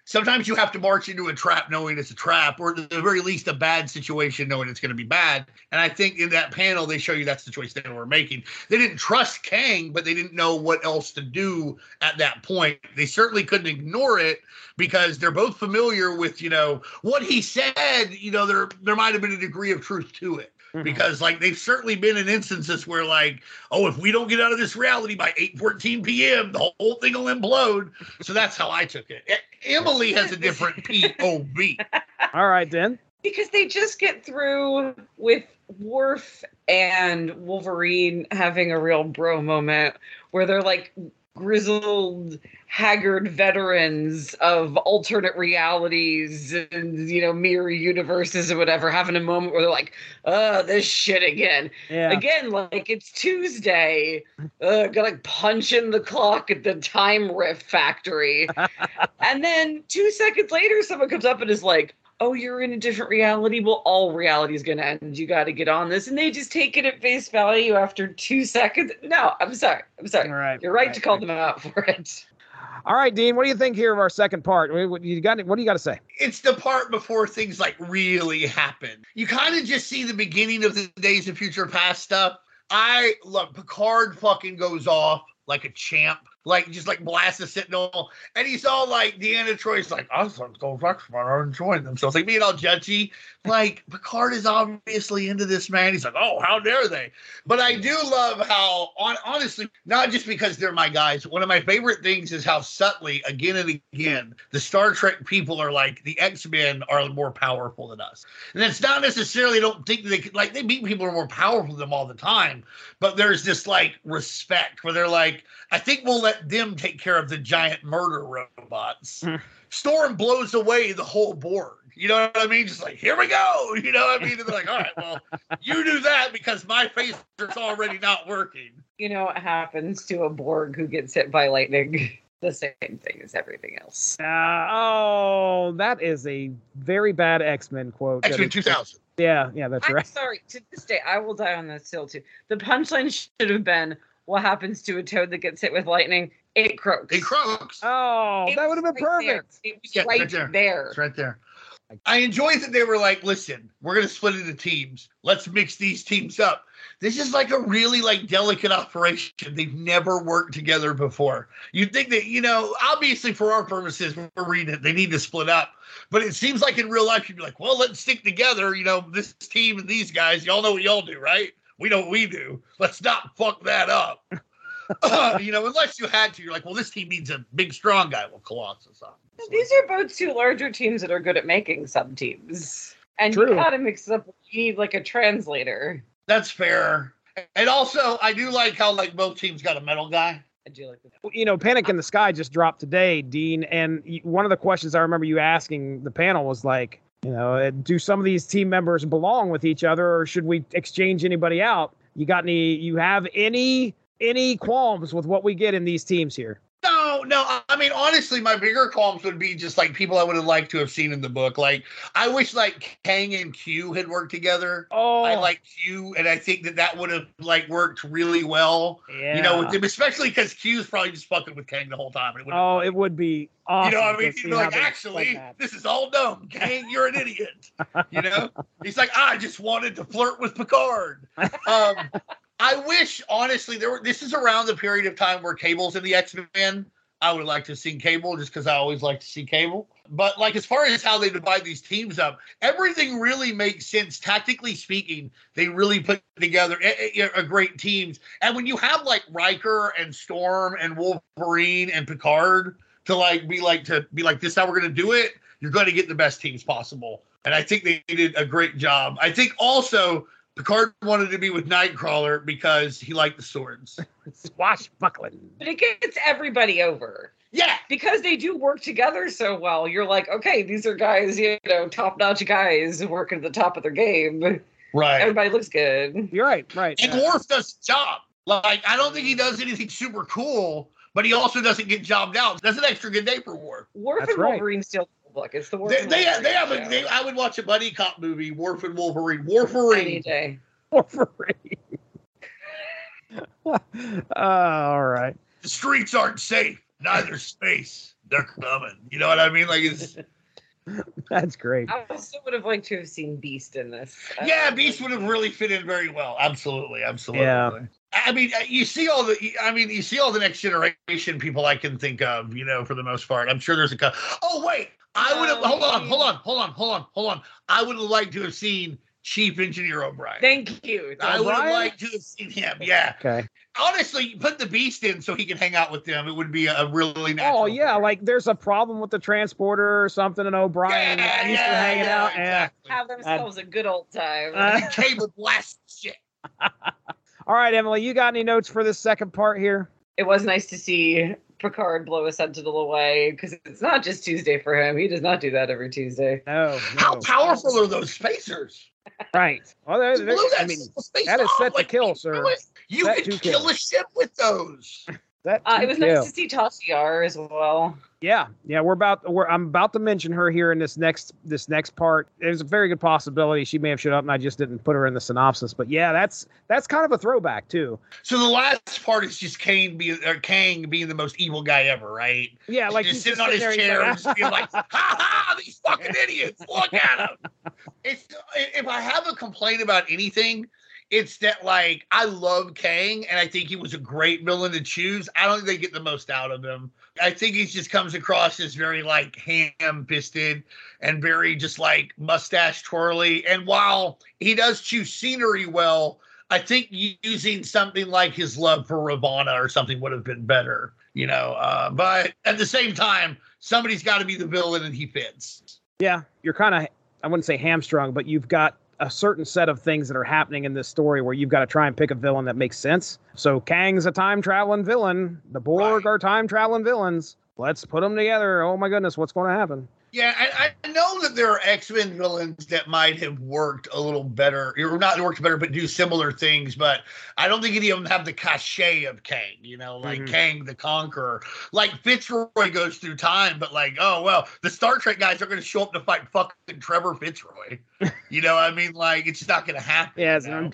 Sometimes you have to march into a trap knowing it's a trap, or at the very least a bad situation knowing it's to be bad. And I think in that panel they show you that's the choice they were making. They didn't trust Kang, but they didn't know what else to do at that point. They certainly couldn't ignore it because they're both familiar with you know what he said. You know there there might have been a degree of truth to it Mm-hmm. because like they've certainly been in instances where like oh if we don't get out of this reality by 8 14 p.m the whole thing will implode. So that's how i took it. Emily has a different pov All right then. because they just get through with Worf and Wolverine having a real bro moment where they're like grizzled, haggard veterans of alternate realities and you know mirror universes or whatever having a moment where they're like, "Oh, this shit again." Yeah. Again, like it's Tuesday. Uh, gonna like punch in the clock at the time riff factory. and then two seconds later, someone comes up and is like, Oh, you're in a different reality. Well, all reality is gonna end. You gotta get on this. And they just take it at face value after two seconds. No, I'm sorry. I'm sorry. All right. You're right to call them out for it. All right, Dean. What do you think here of our second part? What what- you got? What do you got to say? it's the part before things like really happen you kind of just see the beginning of the days of future past stuff i love picard fucking goes off like a champ like just like blasts the sentinel. And he's all like deanna troi's like i was going back for my enjoying themselves like being all judgy. Like picard is obviously into this man. He's like oh how dare they? But i do love how on, honestly not just because they're my guys. One of my favorite things is how subtly again and again the star trek people are like the x-men are more powerful than us. And it's not necessarily don't think they could like they meet people who are more powerful than them all the time. But there's this like respect where they're like i think we'll let them take care of the giant murder robots Hmm. storm blows away the whole Borg you know what I mean? Just like, here we go. You know what I mean? And they're like, all right, well, you do that because my phaser's already not working. You know what happens to a Borg who gets hit by lightning? The same thing as everything else. Uh, oh, that is a very bad X Men quote. That X-Men 2000. Yeah, yeah, that's I'm right. sorry. To this day, I will die on this hill too. The punchline should have been, "What happens to a toad that gets hit with lightning? It croaks." It croaks. Oh, It that would have been right there. perfect. It was Yeah, right, right there. there. It's right there. I enjoy that they were like, listen, we're gonna split into teams. Let's mix these teams up. This is like a really like delicate operation. They've never worked together before. You'd think that, you know, obviously for our purposes, we're reading it, they need to split up. But it seems like in real life, you'd be like, well, let's stick together, you know, this team and these guys, y'all know what y'all do, right? We know what we do. Let's not fuck that up. Uh, you know, unless you had to, you're like, well, this team needs a big, strong guy. Well, Colossus, obviously. These are both two larger teams that are good at making sub teams, and True. you gotta mix up. You need like a translator. That's fair. And also, I do like how like both teams got a metal guy. I do like that. You know, Panic in the Sky just dropped today, Dean. And one of the questions I remember you asking the panel was like, you know, do some of these team members belong with each other, or should we exchange anybody out? You got any? You have any any qualms with what we get in these teams here? No, no. I- mean, honestly, my bigger qualms would be just like people I would have liked to have seen in the book. Like, I wish like Kang and Q had worked together. Oh, I like Q, and I think that that would have like worked really well. yeah. You know, with especially because Q's probably just fucking with Kang the whole time. It oh, it would be awesome. you know what I mean? You'd be like, actually, this is all dumb. Kang, you're an idiot. You know? He's like, I just wanted to flirt with Picard. Um, I wish, honestly, there were. This is around the period of time where Cable's in the X Men. I would like to see Cable just because I always like to see Cable. But like as far as how they divide these teams up, everything really makes sense. Tactically speaking, they really put together a, a, a great teams. And when you have like Riker and Storm and Wolverine and Picard to like be like to be like this, how we're gonna do it. You're going to get the best teams possible. And I think they did a great job. I think also Picard wanted to be with Nightcrawler because he liked the swords. Swashbuckling. But it gets everybody over. Yeah. Because they do work together so well. You're like, okay, these are guys, you know, top notch guys working at the top of their game. Right. Everybody looks good. You're right, right. And yeah. Worf does his job. Like, I don't think he does anything super cool, but he also doesn't get jobbed out. That's an extra good day for Worf. Worf That's and right. Wolverine still look. It's the Worf. They, they, they have a, they, I would watch a buddy cop movie, Worf and Wolverine. Any Wolverine. day. Wolverine. uh, all right. The streets aren't safe, neither space. They're coming. You know what I mean? Like, it's, That's great. I also would have liked to have seen Beast in this. yeah, Beast would have really fit in very well. Absolutely. Absolutely. Yeah. I mean, uh, you see all the. I mean, you see all the next generation people I can think of. You know, for the most part, I'm sure there's a. cou- Oh wait, I would have. Hold on, hold on, hold on, hold on, hold on. I would have liked to have seen Chief Engineer O'Brien. Thank you. I would have liked to have seen him. Yeah, Okay. honestly, put the Beast in so he can hang out with them. It would be a, a really natural. Oh yeah, like there's a problem with the transporter or something, and O'Brien yeah, used to yeah, hanging yeah, out. Yeah. exactly. Have themselves a good old time. Uh, Cable blast shit. All right, Emily, you got any notes for this second part here? it was nice to see Picard blow a sentinel away because it's not just Tuesday for him. He does not do that every Tuesday. No. How powerful are those phasers? Right. Well, they're, they're, I mean, space that is off, set to like, kill, sir. You Set could to kill kill. a ship with those. that Uh, it was kill. nice to see Tasha as well. Yeah, yeah, we're about we're I'm about to mention her here in this next this next part. There's a very good possibility she may have showed up and I just didn't put her in the synopsis. But yeah, that's that's kind of a throwback too. So the last part is just Kane being or Kang being the most evil guy ever, right? Yeah, like just he's sitting on his chair and just being like, "Ha ha! These fucking idiots! Look at them!" It's if I have a complaint about anything, it's that like I love Kang and I think he was a great villain to choose. I don't think they get the most out of him. I think he just comes across as very like ham-fisted and very just like mustache twirly. And while he does choose scenery well, I think using something like his love for Ravonna or something would have been better, you know. Uh, but at the same time, somebody's got to be the villain and he fits. yeah, you're kind of I wouldn't say hamstrung, but you've got a certain set of things that are happening in this story where you've got to try and pick a villain that makes sense. So Kang's a time traveling villain. The Borg Right. are time traveling villains. Let's put them together. Oh my goodness, what's going to happen? Yeah, I, I know that there are X Men villains that might have worked a little better, or not worked better, but do similar things. But I don't think any of them have the cachet of Kang. You know, like Mhm. Kang the Conqueror. Like Fitzroy goes through time, but like, oh well, the Star Trek guys are going to show up to fight fucking Trevor Fitzroy. you know, I mean, like it's not going to happen. Yeah, you it's- know?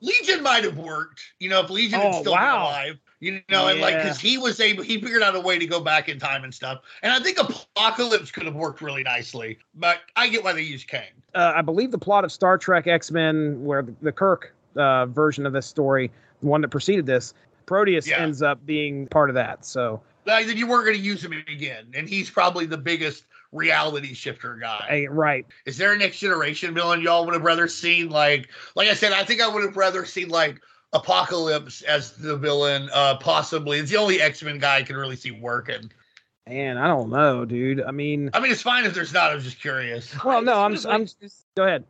Legion might have worked. You know, if Legion Oh, had still wow. alive. You know, and like because he was able, he figured out a way to go back in time and stuff. And I think Apocalypse could have worked really nicely, but I get why they use Kang. uh, I believe the plot of Star Trek X Men, where the, the Kirk uh, version of this story, the one that preceded this, Proteus Yeah. ends up being part of that. So, Like that you weren't going to use him again, and he's probably the biggest reality shifter guy. hey, right. Is there a next generation villain y'all would have rather seen? Like, like I said, I think I would have rather seen like Apocalypse as the villain. Uh, possibly, it's the only X Men guy I can really see working. Man, I don't know, dude. I mean, I mean, it's fine if there's not. I was just curious. well, no, I'm, would I'm. liked to- Go ahead.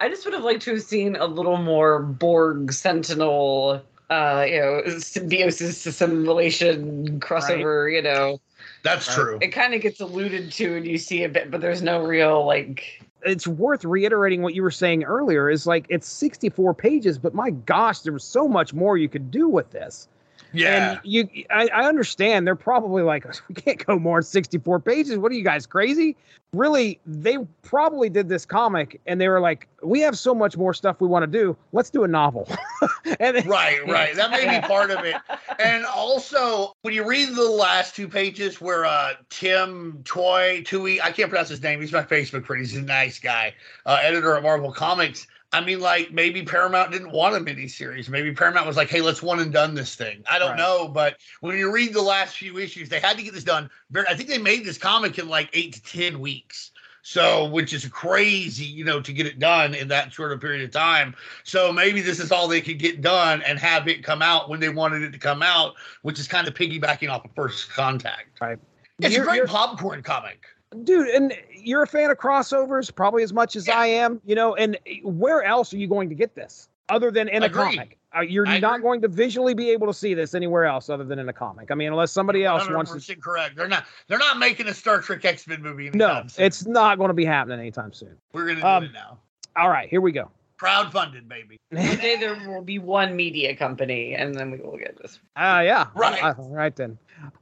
I just would have liked to have seen a little more Borg Sentinel, uh, you know, symbiosis assimilation crossover. You know, That's Right. true. it kind of gets alluded to, and you see a bit, but there's no real like. It's worth reiterating what you were saying earlier. Is like it's 64 pages, but my gosh, there was so much more you could do with this. Yeah. And you, I, I understand they're probably like, we can't go more than 64 pages. What are you guys crazy? Really, they probably did this comic and they were like, we have so much more stuff we want to do. Let's do a novel. and Right, right. That may be part of it. And also, when you read the last two pages where uh Tim Toy Tui, I can't pronounce his name. He's my Facebook friend. He's a nice guy, uh, editor at Marvel Comics. I mean, like maybe Paramount didn't want a miniseries. Maybe Paramount was like, "Hey, let's one and done this thing." I don't Right. know, but when you read the last few issues, they had to get this done. Very, I think they made this comic in like eight to ten weeks. So, which is crazy, you know, to get it done in that short of period of time. So maybe this is all they could get done and have it come out when they wanted it to come out, which is kind of piggybacking off of First Contact. Right. It's You're- a great popcorn comic. dude and you're a fan of crossovers probably as much as Yeah. i am you know and where else are you going to get this other than in a Agreed. comic Uh, you're I not agree. going to visually be able to see this anywhere else other than in a comic i mean unless somebody else wants to 100% correct. They're not. They're not making a Star Trek X Men movie. no soon. it's not going to be happening anytime soon We're gonna do um, it now. all right here we go Crowdfunded, baby. One day there will be one media company, and then we will get this. Ah, yeah. Right. Uh, right then.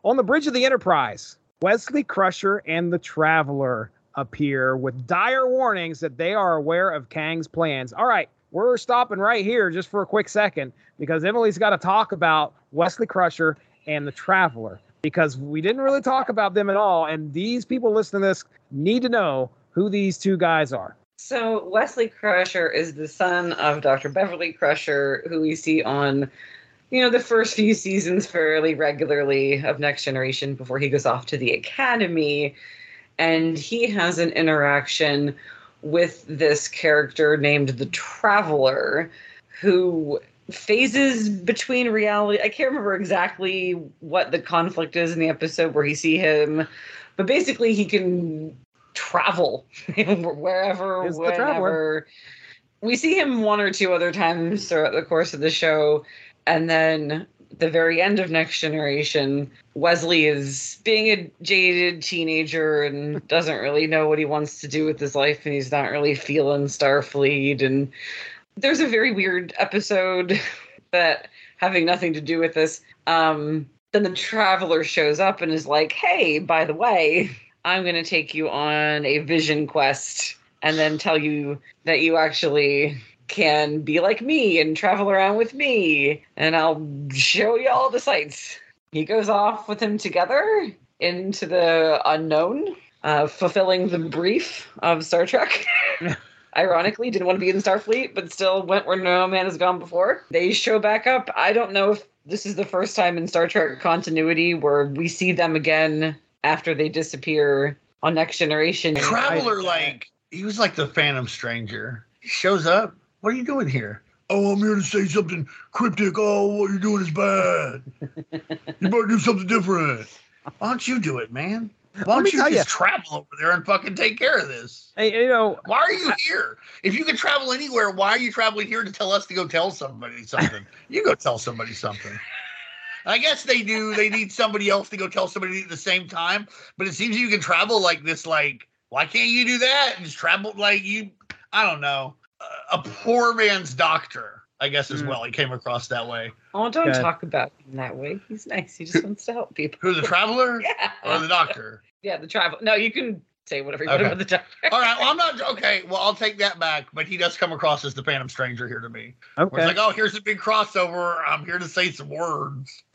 On the bridge of the Enterprise, Wesley Crusher and the Traveler appear with dire warnings that they are aware of Kang's plans. All right, we're stopping right here just for a quick second because Emily's got to talk about Wesley Crusher and the Traveler because we didn't really talk about them at all. And these people listening to this need to know who these two guys are. So Wesley Crusher is the son of Dr. Beverly Crusher, who we see on, you know, the first few seasons fairly regularly of Next Generation before he goes off to the academy, and he has an interaction with this character named the Traveler, who phases between reality. I can't remember exactly what the conflict is in the episode where he see him, but basically he can travel wherever, Is the traveler. whenever. We see him one or two other times throughout the course of the show, and then the very end of Next Generation, Wesley is being a jaded teenager and doesn't really know what he wants to do with his life, and he's not really feeling Starfleet. And there's a very weird episode that having nothing to do with this. Um, then the traveler shows up and is like, "Hey, by the way, I'm going to take you on a vision quest, and then tell you that you actually." Can be like me and travel around with me and I'll show you all the sights. He goes off with him together into the unknown, uh, fulfilling the brief of Star Trek. Ironically, didn't want to be in Starfleet, but still went where no man has gone before. They show back up. I don't know if this is the first time in Star Trek continuity where we see them again after they disappear on Next Generation. Traveler, like he was like the Phantom Stranger. He shows up. What are you doing here? Oh, I'm here to say something cryptic. Oh, what you're doing is bad. you better do something different. Why don't you do it, man? Why don't you tell just travel over there and fucking take care of this? Hey, you know, Why are you here? If you could travel anywhere, why are you traveling here to tell us to go tell somebody something? you go tell somebody something. I guess they do. They need somebody else to go tell somebody at the same time. But it seems you can travel like this. Like, why can't you do that and just travel like you? I don't know. A- A poor man's doctor, I guess, as Mm. well. He came across that way. Oh, don't Okay. talk about him that way. He's nice. He just wants to help people. Who, the traveler Yeah. or the doctor? Yeah, the travel. No, you can say whatever you want about the doctor. All right. Well, I'm not okay. Well, I'll take that back. But he does come across as the Phantom Stranger here to me. Where okay. it's like, oh, here's a big crossover. I'm here to say some words.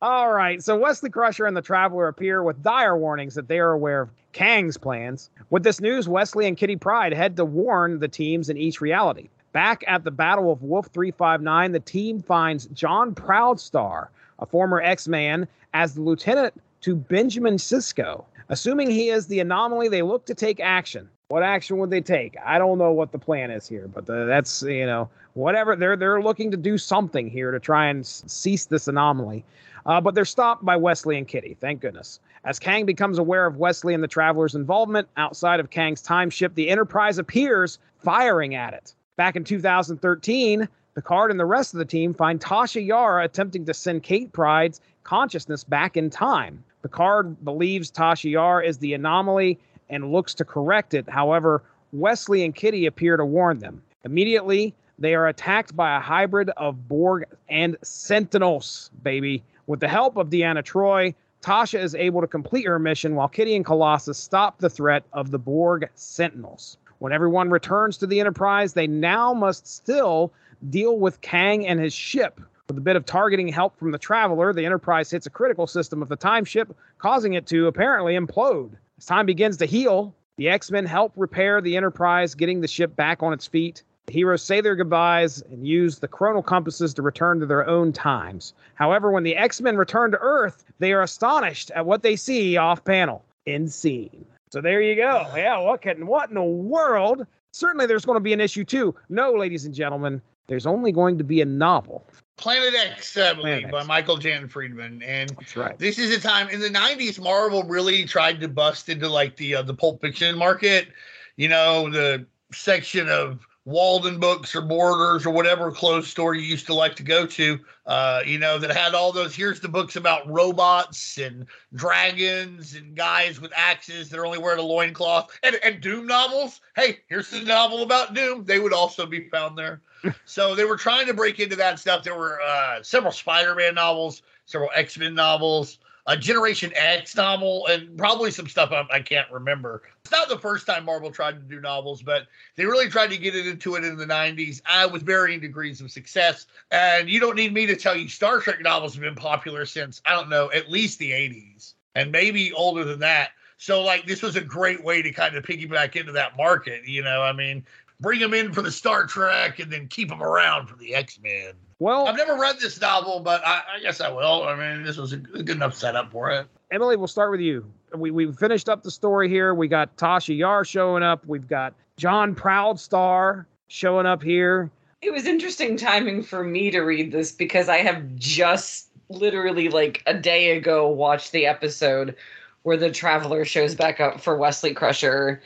All right, so Wesley Crusher and the Traveler appear with dire warnings that they are aware of Kang's plans. With this news, Wesley and Kitty Pryde head to warn the teams in each reality. Back at the Battle of Wolf 359, the team finds John Proudstar, a former X-Man, as the lieutenant to Benjamin Sisko. Assuming he is the anomaly, they look to take action. What action would they take? I don't know what the plan is here, but the, that's you know whatever they're they're looking to do something here to try and cease this anomaly. Uh, but they're stopped by Wesley and Kitty, thank goodness. As Kang becomes aware of Wesley and the Traveler's involvement outside of Kang's time ship, the Enterprise appears, firing at it. Back in 2013, Picard and the rest of the team find Tasha Yara attempting to send Kate Pryde's consciousness back in time. Picard believes Tasha Yar is the anomaly and looks to correct it. However, Wesley and Kitty appear to warn them. Immediately, they are attacked by a hybrid of Borg and Sentinels, baby. With the help of Deanna Troi, Tasha is able to complete her mission while Kitty and Colossus stop the threat of the Borg Sentinels. When everyone returns to the Enterprise, they now must still deal with Kang and his ship. With a bit of targeting help from the Traveler, the Enterprise hits a critical system of the time ship, causing it to apparently implode. As time begins to heal, The X Men help repair the Enterprise, getting the ship back on its feet. The heroes say their goodbyes and use the chronal compasses to return to their own times. However, when the X Men return to Earth, they are astonished at what they see off panel. End scene. So there you go. Yeah, what can what in the world? Certainly there's going to be an issue too. No, ladies and gentlemen, there's only going to be a novel. Planet X, I believe, Planet by X. Michael Jan Friedman. And That's right. this is a time in the 90s marvel really tried to bust into like the uh, the pulp fiction market you know the section of walden books or borders or whatever closed store you used to like to go to uh, you know that had all those here's the books about robots and dragons and guys with axes that are only wearing a loincloth and, and doom novels. Hey here's the novel about doom. They would also be found there. So they were trying to break into that stuff. There were uh, several spider-man novels several x-men novels a Generation X novel, and probably some stuff I, I can't remember. It's not the first time Marvel tried to do novels, but they really tried to get it into it in the 90s uh, with varying degrees of success. And you don't need me to tell you Star Trek novels have been popular since, I don't know, at least the 80s, and maybe older than that. So, like, this was a great way to kind of piggyback into that market. You know, I mean, bring them in for the Star Trek and then keep them around for the X Men. Well, I've never read this novel, but I, I guess I will. I mean, this was a good enough setup for it. Emily, we'll start with you. We we finished up the story here. We got Tasha Yar showing up. We've got John Proudstar showing up here. It was interesting timing for me to read this because I have just literally like a day ago watched the episode where the traveler shows back up for Wesley Crusher.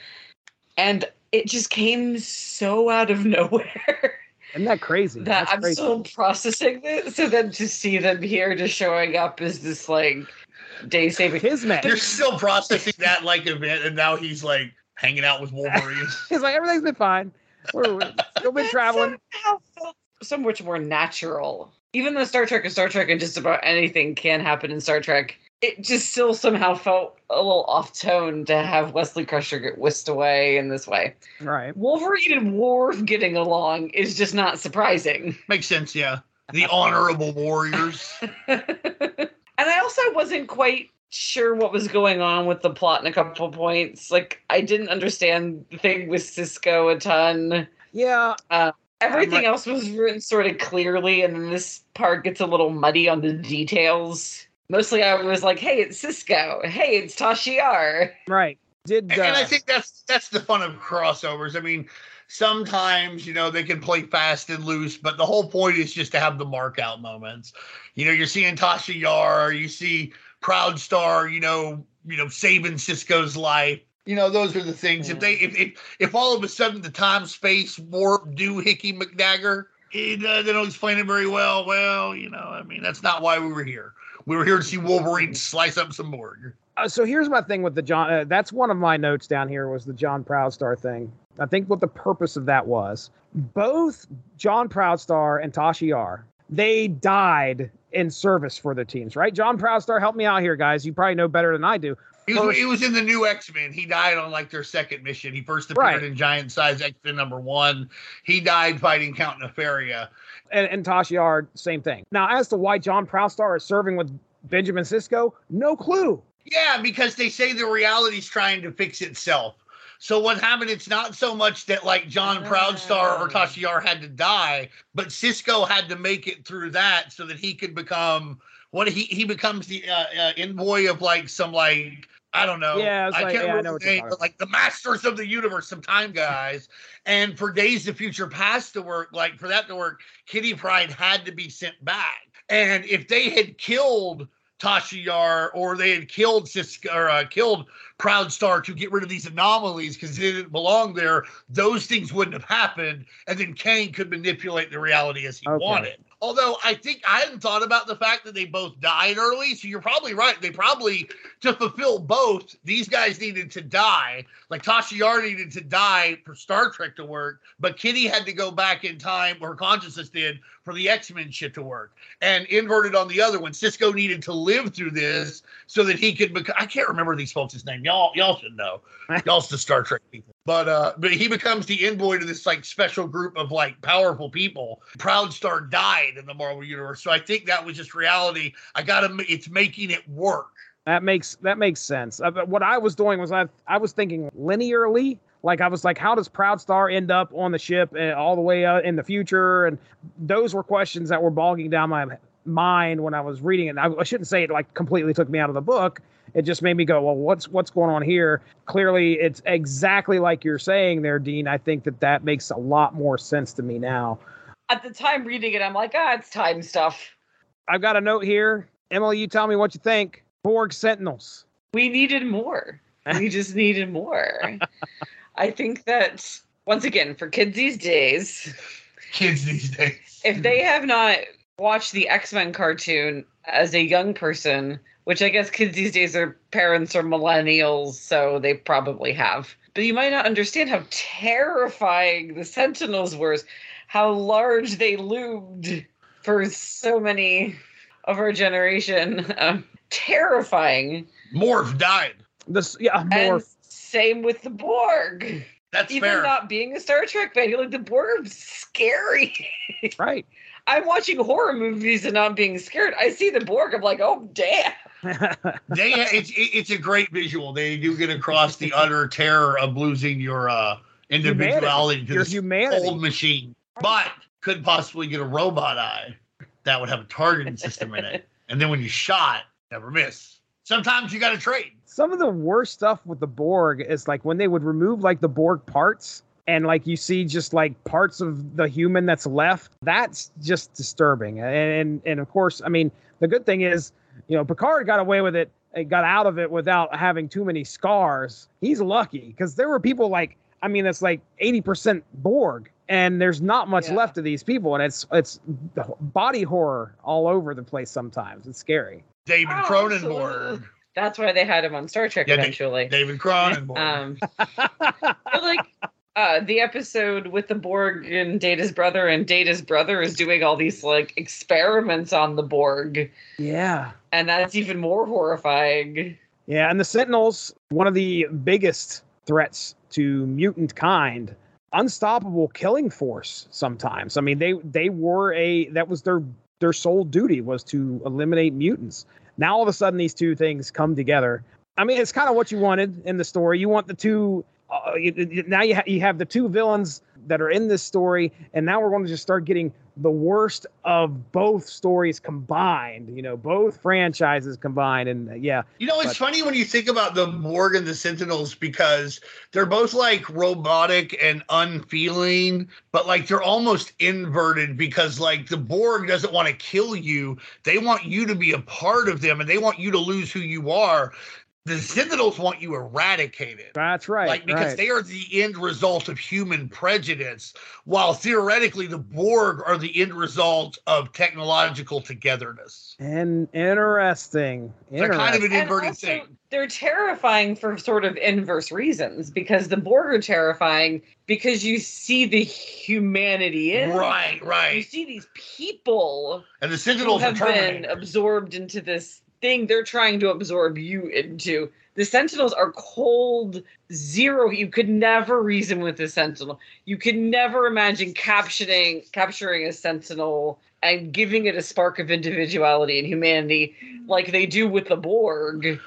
And it just came so out of nowhere Isn't that crazy? that That's I'm crazy. still processing this. So then to see them here just showing up is this like day saving. His man. You're still processing that like event, and now he's like hanging out with Wolverine. He's like everything's been fine. We're, we're still been traveling. So much more natural. Even though Star Trek is Star Trek and just about anything can happen in Star Trek, it just still somehow felt a little off tone to have Wesley Crusher get whisked away in this way. Right. Wolverine and Worf getting along is just not surprising. Makes sense, yeah. The honorable warriors. and I also wasn't quite sure what was going on with the plot in a couple points. Like I didn't understand the thing with Sisko a ton. Yeah. Uh, everything right. else was written sort of clearly, and then this part gets a little muddy on the details. Mostly, I was like, "Hey, it's Sisko. Hey, it's Tasha Yar." Right. Did And, and I uh, think that's that's the fun of crossovers. I mean, sometimes you know they can play fast and loose, but the whole point is just to have the mark out moments. You know, you're seeing Tasha Yar, you see Proud Star, you know, you know, saving Sisko's life. You know, those are the things. If they if, if if all of a sudden the time space warp do Hickey McDagger, it, uh, they don't explain it very well. Well, you know, I mean, that's not why we were here. We were here to see Wolverine slice up some burger. uh, so here's my thing with the John. Uh, that's one of my notes down here was the John Proudstar thing. I think what the purpose of that was. Both John Proudstar and Tasha Yar, they died in service for their teams, right? John Proudstar, help me out here, guys. You probably know better than I do. He was, he was in the new X Men. He died on like their second mission. He first appeared Right. in Giant Size X Men number one. He died fighting Count Nefaria. And, and Tasha Yar, same thing. Now, as to why John Proudstar is serving with Benjamin Sisko, no clue. Yeah, because they say the reality's trying to fix itself. So what happened? It's not so much that like John oh. Proudstar or Oh. Tasha Yar had to die, but Sisko had to make it through that so that he could become what he he becomes the uh, uh, envoy of like some like I don't know. Yeah, it's I like- can't yeah, I know remember the name, but like the masters of the universe, some time guys. And for Days of Future Past to work, like for that to work, Kitty Pryde had to be sent back. And if they had killed Tasha Yar or they had killed Sisko or uh, killed Proud Star to get rid of these anomalies because they didn't belong there, those things wouldn't have happened. And then Kang could manipulate the reality as he Okay. wanted. Although I think I hadn't thought about the fact that they both died early. So you're probably right. They probably, to fulfill both, these guys needed to die. Like Tasha Yar needed to die for Star Trek to work, but Kitty had to go back in time, or consciousness did, for the X Men shit to work. And inverted on the other one, Sisko needed to live through this so that he could become. I can't remember these folks' name. Y'all, y'all should know. Y'all's the Star Trek people. But uh, but he becomes the envoy to this like special group of like powerful people. Proud Star died in the Marvel universe, so I think that was just reality. I gotta. It's making it work. That makes that makes sense. Uh, what I was doing was I I was thinking linearly. Like I was like, how does Proudstar end up on the ship uh, all the way in the future? And those were questions that were bogging down my mind when I was reading it. I, I shouldn't say it like completely took me out of the book. It just made me go, well, what's what's going on here? Clearly, it's exactly like you're saying there, Dean. I think that that makes a lot more sense to me now. At the time reading it, I'm like, ah, it's time stuff. I've got a note here. Emily, you tell me what you think. Borg Sentinels. We needed more. We just needed more. I think that once again, for kids these days, Kids these days. if they have not watched the X-Men cartoon as a young person, which I guess kids these days their parents are millennials, so they probably have. But you might not understand how terrifying the Sentinels were, how large they loomed for so many of our generation. Um, terrifying. Morph died. This yeah, Morph. And same with the Borg. That's Even fair. not being a Star Trek fan, you're like the Borg are scary. right. I'm watching horror movies and not being scared. I see the Borg. I'm like, oh damn. they it's it- it's a great visual. They do get across the utter terror of losing your uh individuality to Your this humanity. old machine. But could possibly get a robot eye that would have a targeting system in it. And then when you shot, never miss. Sometimes you got to trade. Some of the worst stuff with the Borg is like when they would remove like the Borg parts and like you see just like parts of the human that's left. That's just disturbing. And and, and of course, I mean, the good thing is, you know, Picard got away with it. and got out of it without having too many scars. He's lucky because there were people like, I mean, it's like 80% Borg and there's not much Yeah. left of these people. And it's, it's body horror all over the place sometimes. It's scary. David Oh, Cronenberg. absolutely. That's why they had him on Star Trek Yeah, eventually. David Cronenberg. um, but like uh, the episode with the Borg and Data's brother, and Data's brother is doing all these like experiments on the Borg, yeah. and that's even more horrifying. Yeah, and the Sentinels, one of the biggest threats to mutant kind, unstoppable killing force sometimes. I mean, they they were a that was their their sole duty was to eliminate mutants. Now all of a sudden these two things come together. I mean, it's kind of what you wanted in the story. You want the two uh, you, now you ha- you have the two villains that are in this story and now we're going to just start getting the worst of both stories combined, you know, both franchises combined and uh, yeah, You know, it's But- funny when you think about the Borg and the Sentinels because they're both like robotic and unfeeling, but like they're almost inverted because like the Borg doesn't want to kill you. They want you to be a part of them and they want you to lose who you are. The Sentinels want you eradicated. That's right. like because right. they are the end result of human prejudice, while theoretically the Borg are the end result of technological togetherness. and interesting. They're kind of an inverted also, thing. they're terrifying for sort of inverse reasons because the Borg are terrifying because you see the humanity in. them. Right, right. You see these people And the who Sentinels are have been absorbed into this thing they're trying to absorb you into. The Sentinels are cold zero. You could never reason with a Sentinel. You could never imagine captioning, capturing a Sentinel and giving it a spark of individuality and humanity like they do with the Borg.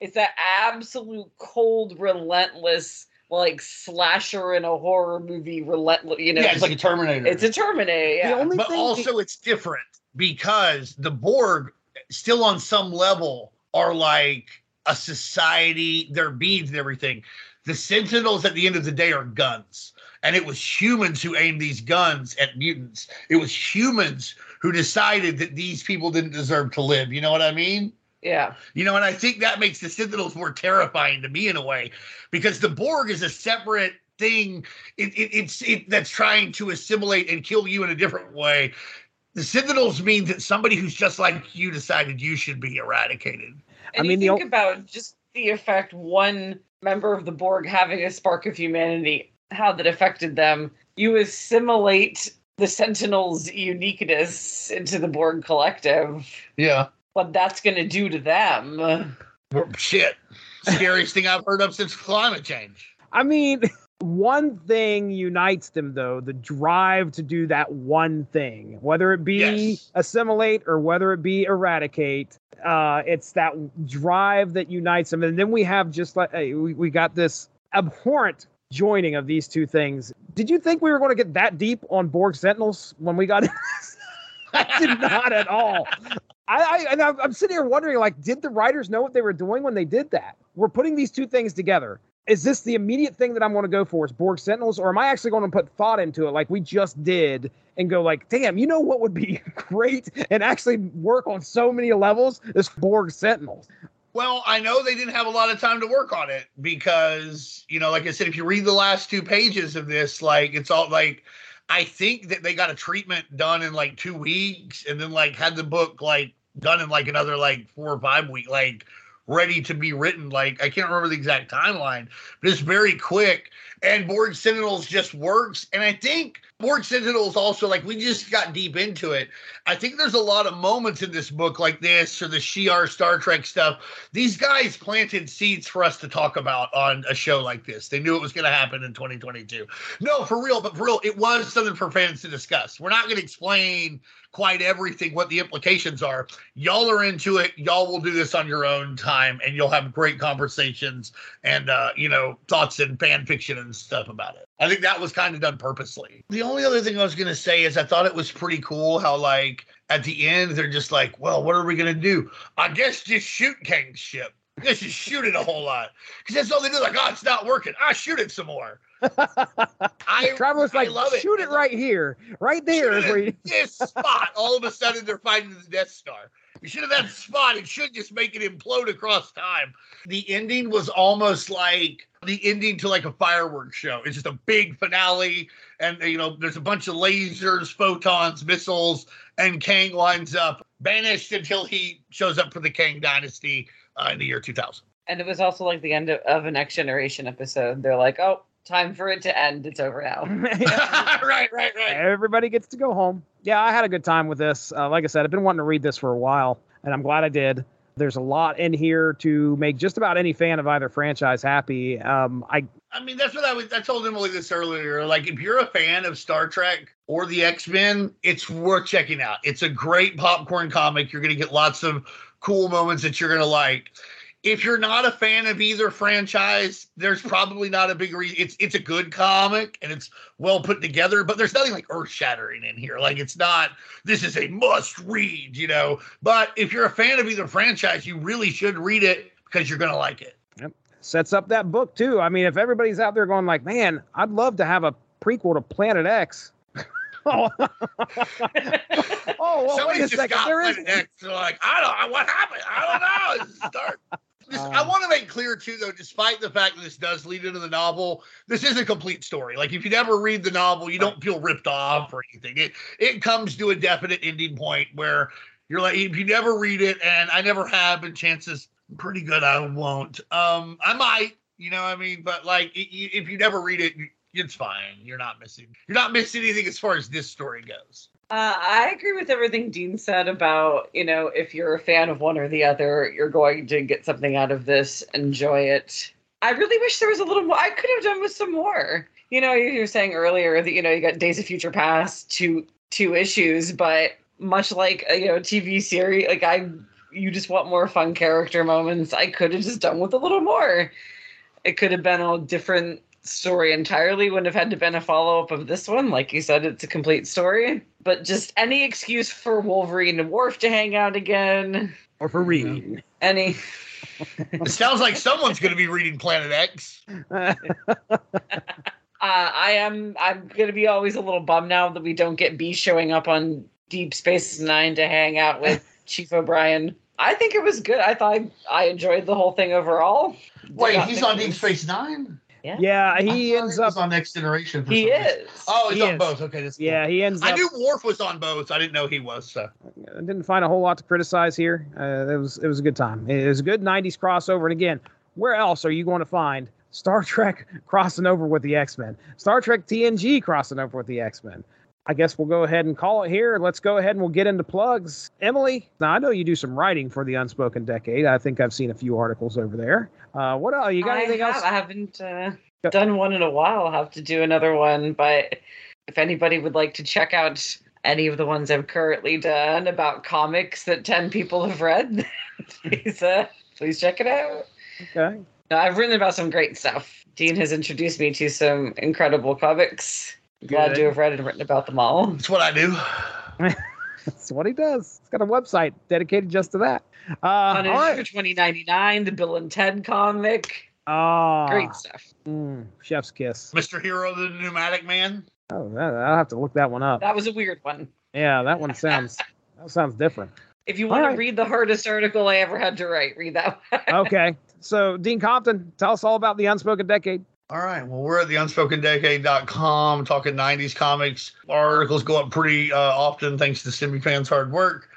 It's that absolute cold, relentless, like slasher in a horror movie. Relentless, you know. yeah, it's like a Terminator. it's a Terminator. Yeah. The only but thing also it's different because the Borg, still on some level, are like a society. They're beings and everything. The Sentinels, at the end of the day, are guns. And it was humans who aimed these guns at mutants. It was humans who decided that these people didn't deserve to live. You know what I mean? yeah. You know, and I think that makes the Sentinels more terrifying to me in a way, because the Borg is a separate thing. It, it, it's it, that's trying to assimilate and kill you in a different way. The Sentinels mean that somebody who's just like you decided you should be eradicated. And I mean, the you ol- think about just the effect one member of the Borg having a spark of humanity, how that affected them. You assimilate the Sentinel's uniqueness into the Borg collective. Yeah. What that's going to do to them. Shit. Scariest thing I've heard of since climate change. I mean, One thing unites them, though the drive to do that one thing, whether it be Yes. assimilate or whether it be eradicate. Uh, it's that drive that unites them. And then we have just like, hey, we, we got this abhorrent joining of these two things. Did you think we were going to get that deep on Borg Sentinels when we got? I did not at all. I, I and I'm, I'm sitting here wondering, like, did the writers know what they were doing when they did that? We're putting these two things together. Is this the immediate thing that I'm going to go for? Is Borg Sentinels, or am I actually going to put thought into it, like we just did, and go like, damn, you know what would be great and actually work on so many levels? Is Borg Sentinels. Well, I know they didn't have a lot of time to work on it because, you know, like I said, if you read the last two pages of this, like it's all like I think that they got a treatment done in like two weeks and then like had the book like done in like another like four or five weeks, like ready to be written. Like I can't remember the exact timeline, but it's very quick. And Borg Sentinels just works. And I think Borg Sentinels also like we just got deep into it. I think there's a lot of moments in this book like this or the Shi'ar Star Trek stuff. These guys planted seeds for us to talk about on a show like this. They knew it was going to happen in 2022. No, for real, but for real, it was something for fans to discuss. We're not going to explain quite everything, what the implications are. Y'all are into it. Y'all will do this on your own time, and you'll have great conversations and uh, you know thoughts and fan fiction and stuff about it. I think that was kind of done purposely. The only other thing I was gonna say is I thought it was pretty cool how like at the end they're just like, well, what are we gonna do? I guess just shoot Kang's ship. I guess just shoot it a whole lot because that's all they do. Like, oh, it's not working. I shoot it some more. I Traveler's I like, love it. shoot it right here, right there is where you. this spot. All of a sudden, they're fighting the Death Star. You should have had spot. It should just make it implode across time. The ending was almost like the ending to like a fireworks show. It's just a big finale, and you know, there's a bunch of lasers, photons, missiles, and Kang winds up banished until he shows up for the Kang Dynasty uh, in the year 2000. And it was also like the end of, of a Next Generation episode. They're like, oh, time for it to end. It's over now. right, right, right. Everybody gets to go home. Yeah, I had a good time with this. Uh, like I said, I've been wanting to read this for a while, and I'm glad I did. There's a lot in here to make just about any fan of either franchise happy. Um, I I mean, that's what I was. I told Emily this earlier. Like, if you're a fan of Star Trek or the X Men, it's worth checking out. It's a great popcorn comic. You're going to get lots of cool moments that you're going to like. If you're not a fan of either franchise, there's probably not a big reason. It's it's a good comic and it's well put together, but there's nothing like earth shattering in here. Like it's not. This is a must read, you know. But if you're a fan of either franchise, you really should read it because you're going to like it. Yep. Sets up that book too. I mean, if everybody's out there going like, "Man, I'd love to have a prequel to Planet X." oh, oh well, wait Somebody a just second. got There is Planet X. They're like, I don't know what happened. I don't know. It's dark. Just, I Um, want to make clear too, though, despite the fact that this does lead into the novel, this is a complete story. Like, if you never read the novel, you don't feel ripped off or anything. It it comes to a definite ending point where you're like, if you never read it, and I never have, and chances pretty good I won't. Um, I might, you know, what I mean, but like, if you never read it, it's fine. You're not missing. You're not missing anything as far as this story goes. Uh, I agree with everything Dean said about, you know, if you're a fan of one or the other, you're going to get something out of this, enjoy it. I really wish there was a little more. I could have done with some more. You know, you were saying earlier that, you know, you got Days of Future Past, two two issues, but much like a, you know, TV series, like I, you just want more fun character moments. I could have just done with a little more. It could have been a different story entirely. Wouldn't have had to been a follow up of this one. Like you said, it's a complete story. But just any excuse for Wolverine and Worf to hang out again. or for Reed. Any. It sounds like someone's going to be reading Planet X. Uh, I am. I'm gonna be always a little bummed now that we don't get B showing up on Deep Space Nine to hang out with Chief O'Brien. I think it was good. I thought I enjoyed the whole thing overall. Wait, he's on Deep Space Nine. Yeah, he I ends up. on Next Generation. For He some reason. is. Oh, he's He on is. both. Okay, that's cool. Yeah, he ends up. I up. knew Worf was on both. I didn't know he was. So. I didn't find a whole lot to criticize here. Uh, it was it was a good time. It was a good '90s crossover. And again, where else are you going to find Star Trek crossing over with the X Men? Star Trek TNG crossing over with the X Men. I guess we'll go ahead and call it here. Let's go ahead and we'll get into plugs. Emily, now I know you do some writing for the Unspoken Decade. I think I've seen a few articles over there. Uh, what else? You got I anything have, else? I haven't. Uh, done one in a while. I'll have to do another one. But if anybody would like to check out any of the ones I've currently done about comics that 10 people have read, please, uh, please check it out. Okay. No, I've written about some great stuff. Dean has introduced me to some incredible comics. Glad Good. to have read and written about them all. That's what I do. That's what he does. He's got a website dedicated just to that. Uh, On all right. 2099, the Bill and Ted comic. Ah, Great stuff. mm, chef's kiss. Mr. Hero, the Newmatic man. Oh, that- I'll have to look that one up. That was a weird one. Yeah, that one sounds that sounds different. If you want right. to read the hardest article I ever had to write, read that one. Okay, so Dean Compton, tell us all about the Unspoken Decade. All right. Well, we're at the unspokendecade.com talking 90s comics. Our articles go up pretty uh, often thanks to Simi fans' hard work.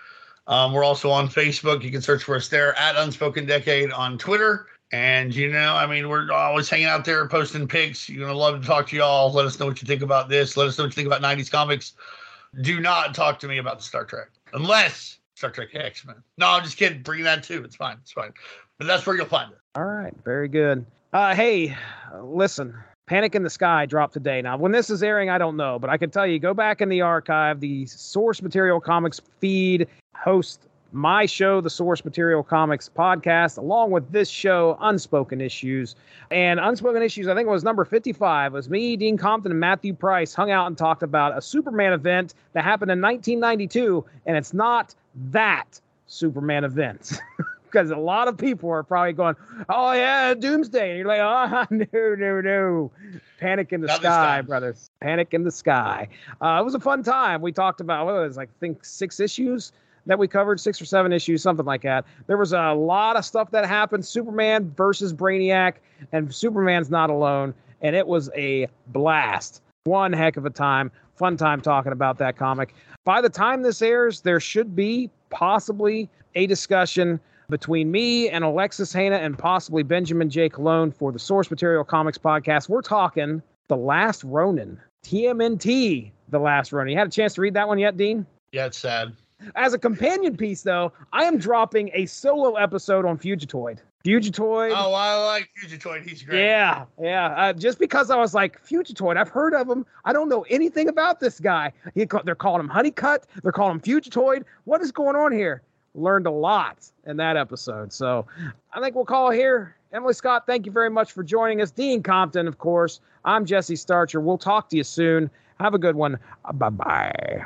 Um, we're also on Facebook. You can search for us there at Unspoken Decade on Twitter. And, you know, I mean, we're always hanging out there posting pics. You're to love to talk to y'all. Let us know what you think about this. Let us know what you think about 90s comics. Do not talk to me about Star Trek unless Star Trek X Men. No, I'm just kidding. Bring that too. It's fine. It's fine. But that's where you'll find it. All right, very good. Uh, hey, listen, Panic in the Sky dropped today. Now, when this is airing, I don't know, but I can tell you, go back in the archive. The Source Material Comics feed hosts my show, the Source Material Comics podcast, along with this show, Unspoken Issues. And Unspoken Issues, I think it was number 55, was me, Dean Compton, and Matthew Price hung out and talked about a Superman event that happened in 1992, and it's not that Superman event. because a lot of people are probably going, "Oh yeah, Doomsday," and you're like, "Oh no, no, no, Panic in the Not Sky, brothers, Panic in the Sky." Uh, it was a fun time. We talked about what was it, like I think six issues that we covered, six or seven issues, something like that. There was a lot of stuff that happened. Superman versus Brainiac, and Superman's not alone, and it was a blast. One heck of a time. Fun time talking about that comic. By the time this airs, there should be possibly a discussion between me and Alexis Hana and possibly Benjamin J. Cologne for the Source Material Comics podcast. We're talking The Last Ronin, TMNT, The Last Ronin. You had a chance to read that one yet, Dean? Yeah, it's sad. As a companion piece, though, I am dropping a solo episode on Fugitoid. Fugitoid. Oh, I like Fugitoid. He's great. Yeah, yeah. Uh, just because I was like Fugitoid, I've heard of him. I don't know anything about this guy. He, they're calling him Honeycutt. They're calling him Fugitoid. What is going on here? Learned a lot in that episode. So I think we'll call here. Emily Scott, thank you very much for joining us. Dean Compton, of course. I'm Jesse Starcher. We'll talk to you soon. Have a good one. Bye bye.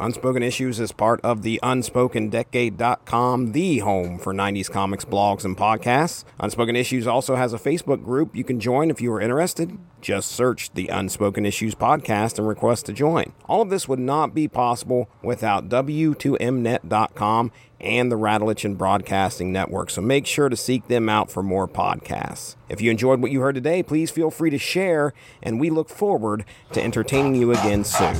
Unspoken Issues is part of the UnspokenDecade.com, the home for 90s comics, blogs, and podcasts. Unspoken Issues also has a Facebook group you can join if you are interested. Just search the Unspoken Issues podcast and request to join. All of this would not be possible without W2Mnet.com and the Rattlechen Broadcasting Network, so make sure to seek them out for more podcasts. If you enjoyed what you heard today, please feel free to share, and we look forward to entertaining you again soon.